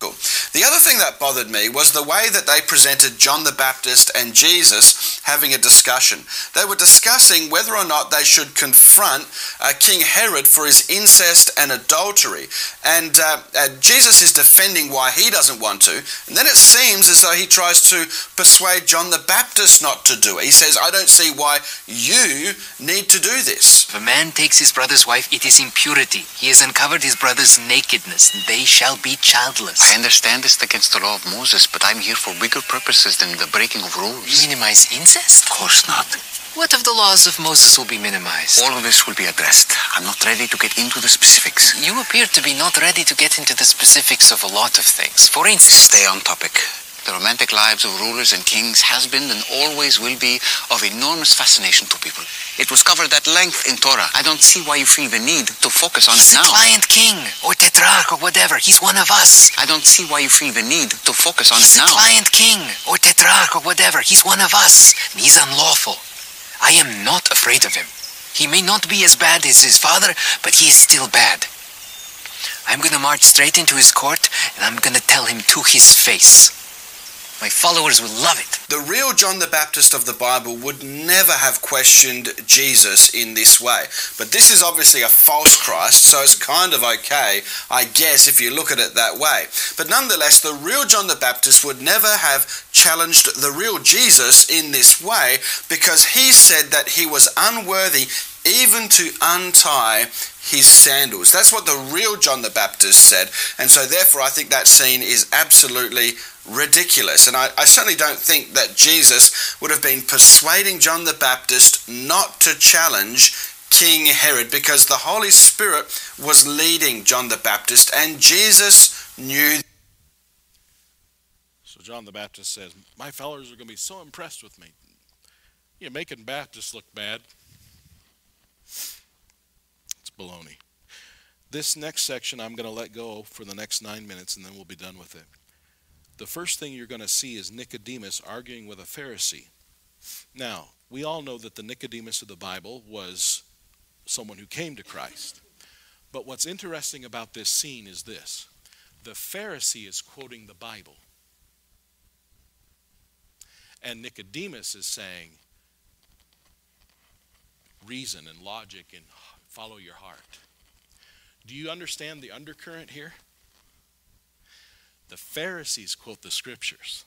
The other thing that bothered me was the way that they presented John the Baptist and Jesus having a discussion. They were discussing whether or not they should confront uh, King Herod for his incest and adultery. And uh, uh, Jesus is defending why he doesn't want to. And then it seems as though he tries to persuade John the Baptist not to do it. He says, I don't see why you need to do this. If a man takes his brother's wife, it is impurity. He has uncovered his brother's nakedness. They shall be childless. I understand this against the law of Moses, but I'm here for bigger purposes than the breaking of rules. Minimize incest? Of course not. What of the laws of Moses will be minimized? All of this will be addressed. I'm not ready to get into the specifics. You appear to be not ready to get into the specifics of a lot of things. For instance, stay on topic. The romantic lives of rulers and kings has been and always will be of enormous fascination to people. It was covered at length in Torah. I don't see why you feel the need to focus on He's it now. a client king or tetrarch or whatever. He's one of us. I don't see why you feel the need to focus on He's it a now. client king or tetrarch or whatever. He's one of us. And he's unlawful. I am not afraid of him. He may not be as bad as his father, but he is still bad. I'm gonna march straight into his court and I'm gonna tell him to his face. My followers will love it. The real John the Baptist of the Bible would never have questioned Jesus in this way. But this is obviously a false Christ, so it's kind of okay, I guess, if you look at it that way. But nonetheless, the real John the Baptist would never have challenged the real Jesus in this way because he said that he was unworthy even to untie his sandals. That's what the real John the Baptist said. And so, therefore, I think that scene is absolutely ridiculous. And I, I, certainly don't think that Jesus would have been persuading John the Baptist not to challenge King Herod because the Holy Spirit was leading John the Baptist and Jesus knew. So John the Baptist says, My followers are going to be so impressed with me. You're making Baptists look bad. It's baloney. This next section I'm going to let go for the next nine minutes and then we'll be done with it the first thing you're going to see is Nicodemus arguing with a Pharisee. Now, we all know that the Nicodemus of the Bible was someone who came to Christ. But what's interesting about this scene is this the Pharisee is quoting the Bible, and Nicodemus is saying, reason and logic and follow your heart. Do you understand the undercurrent here? The Pharisees quote the scriptures.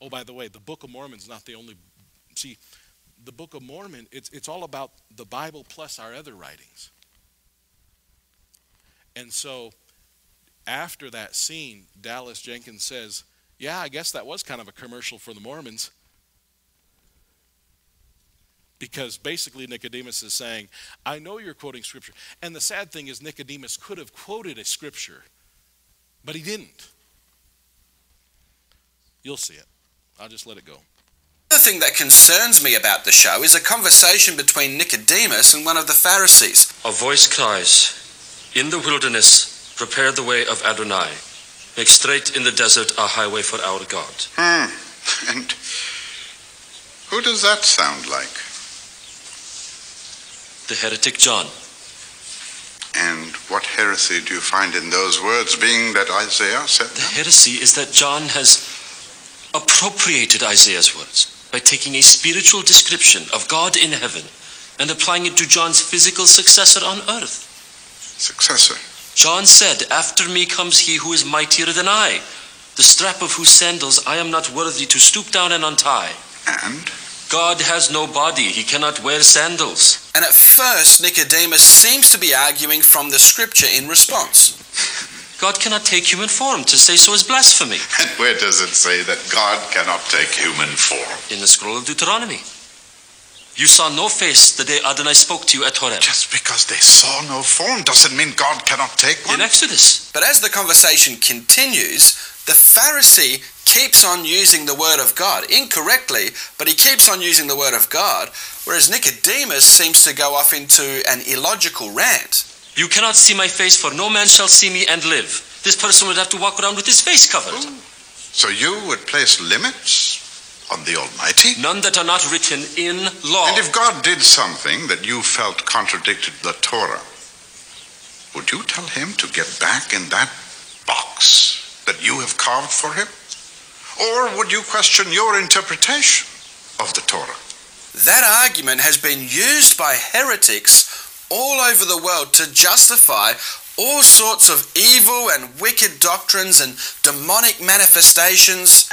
Oh, by the way, the Book of Mormon is not the only. See, the Book of Mormon, it's, it's all about the Bible plus our other writings. And so, after that scene, Dallas Jenkins says, Yeah, I guess that was kind of a commercial for the Mormons. Because basically, Nicodemus is saying, I know you're quoting scripture. And the sad thing is, Nicodemus could have quoted a scripture, but he didn't. You'll see it. I'll just let it go. The thing that concerns me about the show is a conversation between Nicodemus and one of the Pharisees. A voice cries, In the wilderness, prepare the way of Adonai. Make straight in the desert a highway for our God. Hmm. And who does that sound like? The heretic John. And what heresy do you find in those words, being that Isaiah said Them? The heresy is that John has appropriated Isaiah's words by taking a spiritual description of God in heaven and applying it to John's physical successor on earth. Successor? John said, After me comes he who is mightier than I, the strap of whose sandals I am not worthy to stoop down and untie. And? God has no body, he cannot wear sandals. And at first, Nicodemus seems to be arguing from the scripture in response. God cannot take human form. To say so is blasphemy. And where does it say that God cannot take human form? In the scroll of Deuteronomy. You saw no face the day Adonai spoke to you at Horeb. Just because they saw no form doesn't mean God cannot take one. In Exodus. But as the conversation continues, the Pharisee keeps on using the word of God incorrectly, but he keeps on using the word of God, whereas Nicodemus seems to go off into an illogical rant. You cannot see my face, for no man shall see me and live. This person would have to walk around with his face covered. Ooh. So you would place limits on the Almighty? None that are not written in law. And if God did something that you felt contradicted the Torah, would you tell him to get back in that box that you have carved for him? Or would you question your interpretation of the Torah? That argument has been used by heretics all over the world to justify all sorts of evil and wicked doctrines and demonic manifestations.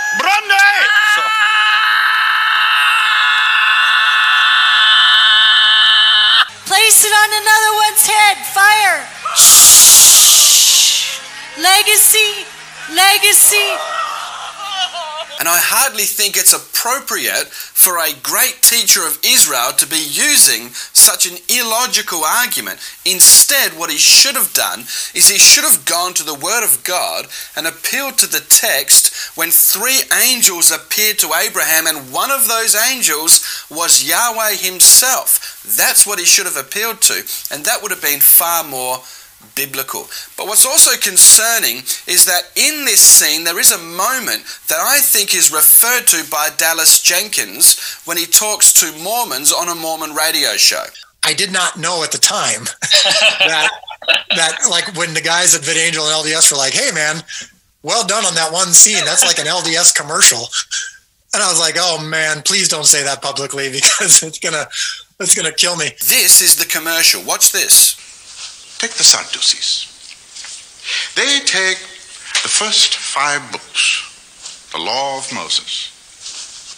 Place it on another one's head. Fire. Legacy. Legacy. And I hardly think it's appropriate for a great teacher of Israel to be using such an illogical argument. Instead, what he should have done is he should have gone to the Word of God and appealed to the text when three angels appeared to Abraham, and one of those angels was Yahweh himself. That's what he should have appealed to, and that would have been far more biblical. But what's also concerning is that in this scene there is a moment that I think is referred to by Dallas Jenkins when he talks to Mormons on a Mormon radio show. I did not know at the time that that like when the guys at VidAngel and LDS were like, "Hey, man, well done on that one scene. That's like an LDS commercial." And I was like, "Oh man, please don't say that publicly because it's gonna it's gonna kill me." This is the commercial. Watch this. Take the Sadducees. They take the first five books, the Law of Moses,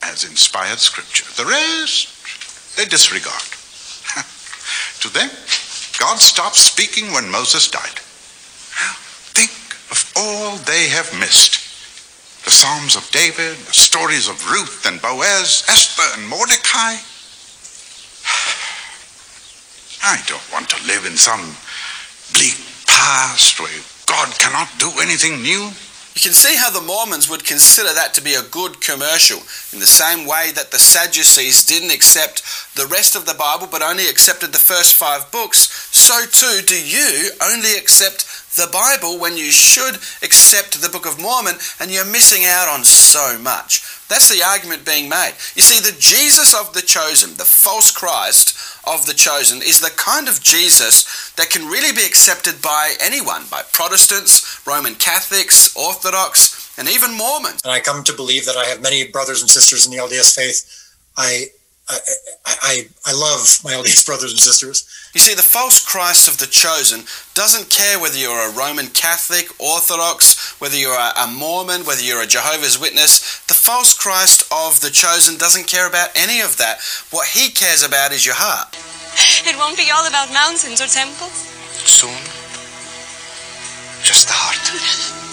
as inspired scripture. The rest, they disregard. to them, God stopped speaking when Moses died. Think of all they have missed. The Psalms of David, the stories of Ruth and Boaz, Esther and Mordecai. I don't want to live in some past where God cannot do anything new. You can see how the Mormons would consider that to be a good commercial, in the same way that the Sadducees didn't accept the rest of the Bible but only accepted the first five books. So too do you only accept the Bible when you should accept the Book of Mormon and you're missing out on so much. That's the argument being made. You see, the Jesus of the chosen, the false Christ of the chosen, is the kind of Jesus that can really be accepted by anyone, by Protestants, Roman Catholics, Orthodox, and even Mormons. And I come to believe that I have many brothers and sisters in the LDS faith. I I, I, I love my LDS brothers and sisters. You see, the false Christ of the chosen doesn't care whether you're a Roman Catholic, Orthodox, whether you're a Mormon, whether you're a Jehovah's Witness. The false Christ of the chosen doesn't care about any of that. What he cares about is your heart. It won't be all about mountains or temples. Soon, just the heart.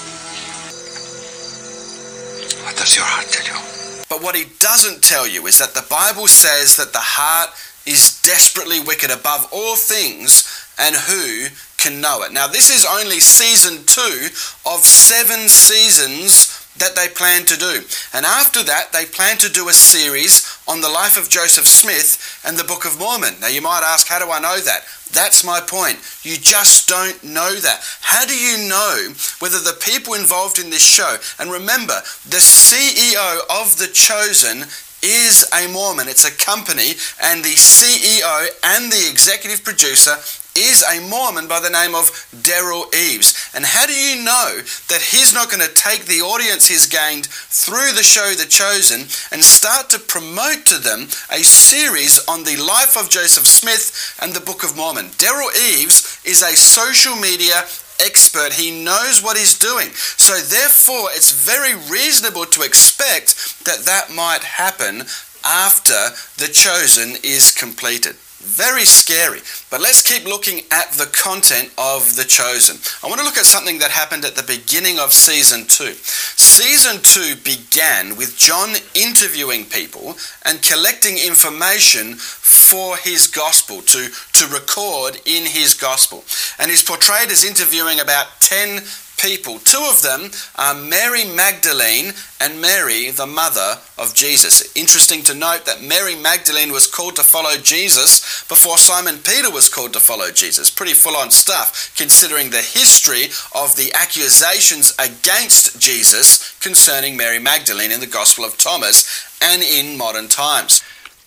What does your heart tell you? But what he doesn't tell you is that the Bible says that the heart is desperately wicked above all things, and who can know it? Now, this is only season two of seven seasons that they plan to do. And after that, they plan to do a series on the life of Joseph Smith and the Book of Mormon. Now, you might ask, how do I know that? That's my point. You just don't know that. How do you know whether the people involved in this show, and remember, the CEO of The Chosen is a Mormon. It's a company, and the CEO and the executive producer is a Mormon by the name of Derral Eves. And how do you know that he's not going to take the audience he's gained through the show The Chosen and start to promote to them a series on the life of Joseph Smith and the Book of Mormon? Derral Eves is a social media expert. He knows what he's doing. So, therefore, it's very reasonable to expect that that might happen after The Chosen is completed. Very scary. But let's keep looking at the content of The Chosen. I want to look at something that happened at the beginning of season two. Season two began with John interviewing people and collecting information for his gospel to, to record in his gospel. And he's portrayed as interviewing about 10 people. Two of them are Mary Magdalene and Mary, the mother of Jesus. Interesting to note that Mary Magdalene was called to follow Jesus before Simon Peter was called to follow Jesus. Pretty full on stuff considering the history of the accusations against Jesus concerning Mary Magdalene in the Gospel of Thomas and in modern times.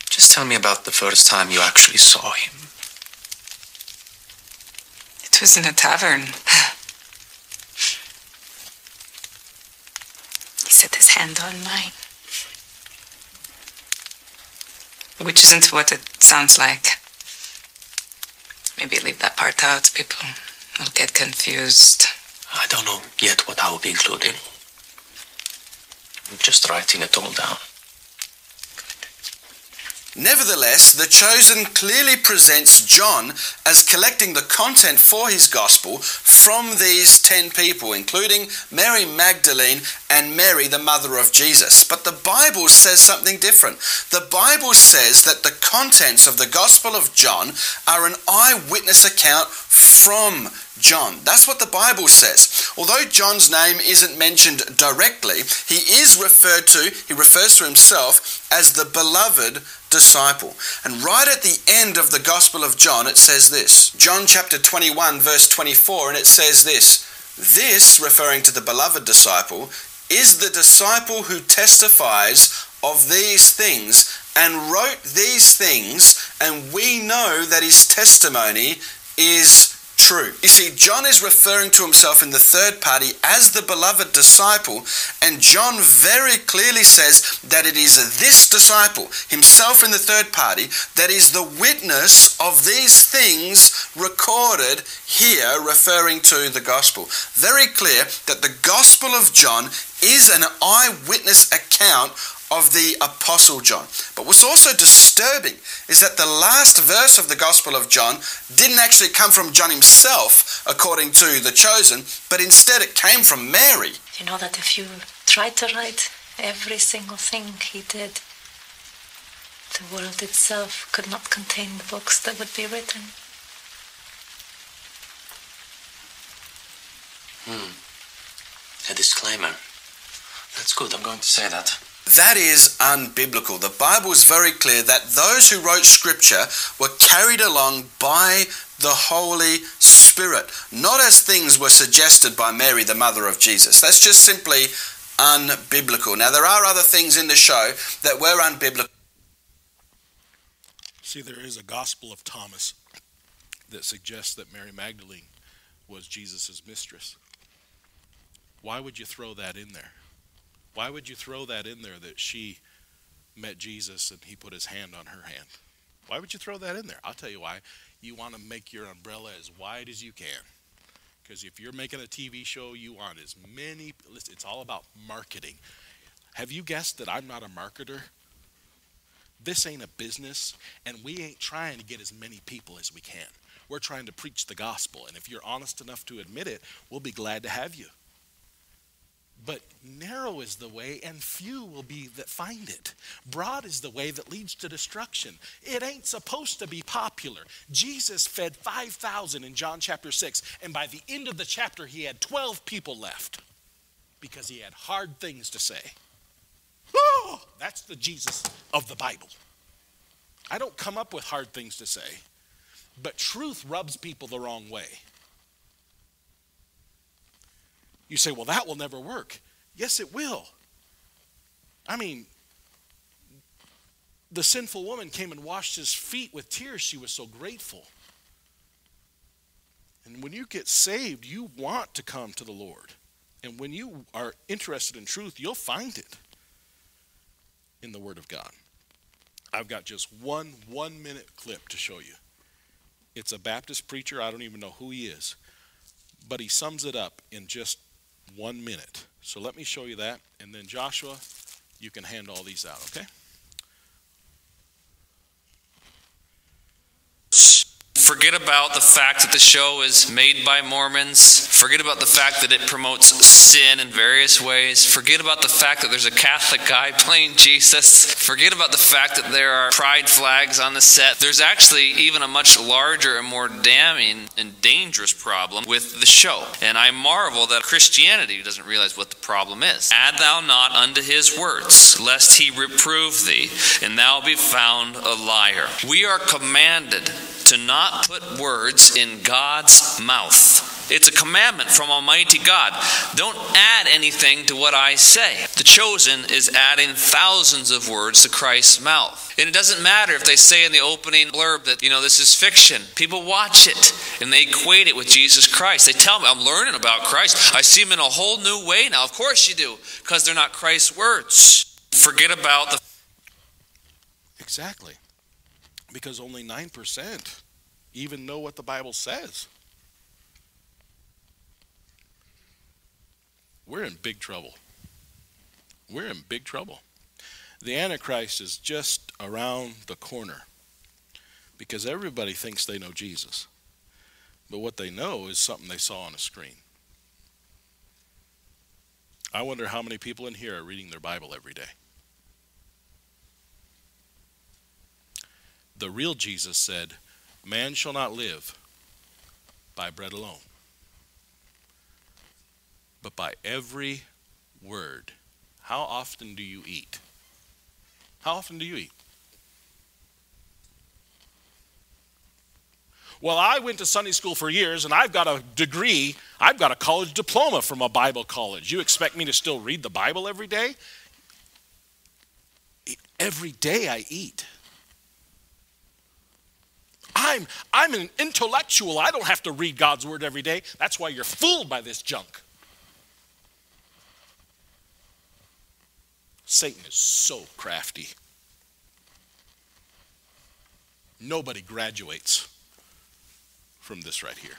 Just tell me about the first time you actually saw him. It was in a tavern. He set his hand and on mine. Which isn't what it sounds like. Maybe leave that part out. People will get confused. I don't know yet what I will be including. I'm just writing it all down. Nevertheless, The Chosen clearly presents John as collecting the content for his gospel from these ten people, including Mary Magdalene and Mary, the mother of Jesus. But the Bible says something different. The Bible says that the contents of the gospel of John are an eyewitness account from John. That's what the Bible says. Although John's name isn't mentioned directly, he is referred to, he refers to himself as the beloved disciple. And right at the end of the Gospel of John, it says this John chapter 21, verse 24, and it says this This, referring to the beloved disciple, is the disciple who testifies of these things and wrote these things, and we know that his testimony is true. You see, John is referring to himself in the third party as the beloved disciple, and John very clearly says that it is this disciple, himself in the third party, that is the witness of these things recorded here, referring to the gospel. Very clear that the gospel of John is an eyewitness account of the Apostle John. But what's also disturbing is that the last verse of the Gospel of John didn't actually come from John himself, according to the chosen, but instead it came from Mary. You know that if you tried to write every single thing he did, the world itself could not contain the books that would be written. Hmm. A disclaimer. That's good. I'm going to say that. That is unbiblical. The Bible is very clear that those who wrote Scripture were carried along by the Holy Spirit, not as things were suggested by Mary, the mother of Jesus. That's just simply unbiblical. Now, there are other things in the show that were unbiblical. See, there is a Gospel of Thomas that suggests that Mary Magdalene was Jesus' mistress. Why would you throw that in there? Why would you throw that in there that she met Jesus and he put his hand on her hand? Why would you throw that in there? I'll tell you why. You want to make your umbrella as wide as you can. Because if you're making a TV show, you want as many. It's all about marketing. Have you guessed that I'm not a marketer? This ain't a business, and we ain't trying to get as many people as we can. We're trying to preach the gospel, and if you're honest enough to admit it, we'll be glad to have you. But narrow is the way, and few will be that find it. Broad is the way that leads to destruction. It ain't supposed to be popular. Jesus fed 5,000 in John chapter 6, and by the end of the chapter, he had 12 people left because he had hard things to say. Oh, that's the Jesus of the Bible. I don't come up with hard things to say, but truth rubs people the wrong way. You say, well, that will never work. Yes, it will. I mean, the sinful woman came and washed his feet with tears. She was so grateful. And when you get saved, you want to come to the Lord. And when you are interested in truth, you'll find it in the Word of God. I've got just one one minute clip to show you. It's a Baptist preacher. I don't even know who he is. But he sums it up in just one minute. So let me show you that. And then, Joshua, you can hand all these out, okay? Forget about the fact that the show is made by Mormons. Forget about the fact that it promotes sin in various ways. Forget about the fact that there's a Catholic guy playing Jesus. Forget about the fact that there are pride flags on the set. There's actually even a much larger and more damning and dangerous problem with the show. And I marvel that Christianity doesn't realize what the problem is. Add thou not unto his words, lest he reprove thee, and thou be found a liar. We are commanded to not put words in God's mouth. It's a commandment from Almighty God. Don't add anything to what I say. The chosen is adding thousands of words to Christ's mouth. And it doesn't matter if they say in the opening blurb that, you know, this is fiction. People watch it and they equate it with Jesus Christ. They tell me, I'm learning about Christ. I see him in a whole new way now. Of course you do, because they're not Christ's words. Forget about the. Exactly. Because only 9% even know what the Bible says. We're in big trouble. We're in big trouble. The Antichrist is just around the corner because everybody thinks they know Jesus. But what they know is something they saw on a screen. I wonder how many people in here are reading their Bible every day. The real Jesus said, Man shall not live by bread alone, but by every word. How often do you eat? How often do you eat? Well, I went to Sunday school for years and I've got a degree, I've got a college diploma from a Bible college. You expect me to still read the Bible every day? Every day I eat. I'm, I'm an intellectual. I don't have to read God's word every day. That's why you're fooled by this junk. Satan is so crafty. Nobody graduates from this right here.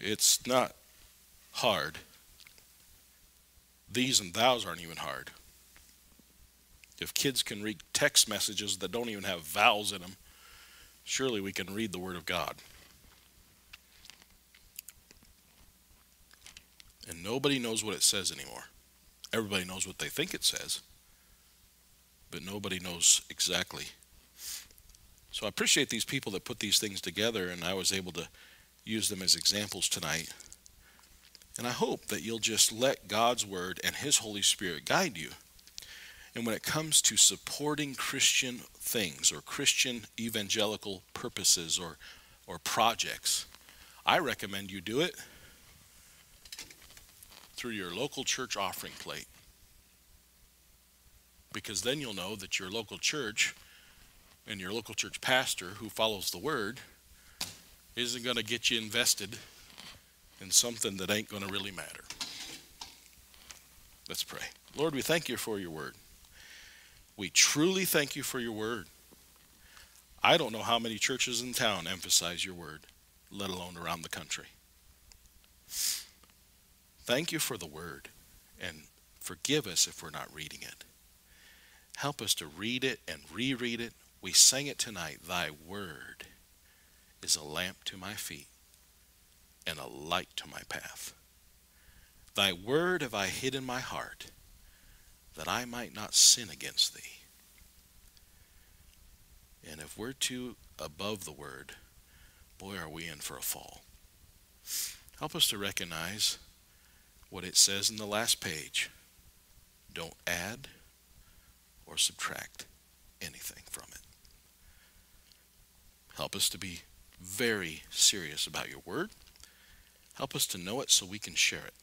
It's not hard. These and thous aren't even hard. If kids can read text messages that don't even have vowels in them, surely we can read the Word of God. And nobody knows what it says anymore. Everybody knows what they think it says, but nobody knows exactly. So I appreciate these people that put these things together, and I was able to use them as examples tonight. And I hope that you'll just let God's Word and His Holy Spirit guide you and when it comes to supporting Christian things or Christian evangelical purposes or, or projects, I recommend you do it through your local church offering plate. Because then you'll know that your local church and your local church pastor who follows the word isn't going to get you invested in something that ain't going to really matter. Let's pray. Lord, we thank you for your word. We truly thank you for your word. I don't know how many churches in town emphasize your word, let alone around the country. Thank you for the word and forgive us if we're not reading it. Help us to read it and reread it. We sang it tonight. Thy word is a lamp to my feet and a light to my path. Thy word have I hid in my heart that I might not sin against thee. And if we're too above the word, boy, are we in for a fall. Help us to recognize what it says in the last page. Don't add or subtract anything from it. Help us to be very serious about your word. Help us to know it so we can share it.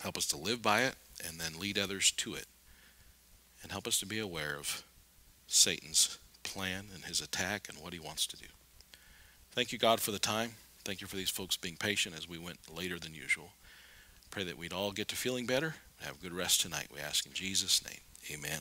Help us to live by it and then lead others to it. And help us to be aware of Satan's plan and his attack and what he wants to do. Thank you, God, for the time. Thank you for these folks being patient as we went later than usual. Pray that we'd all get to feeling better. Have a good rest tonight. We ask in Jesus' name. Amen.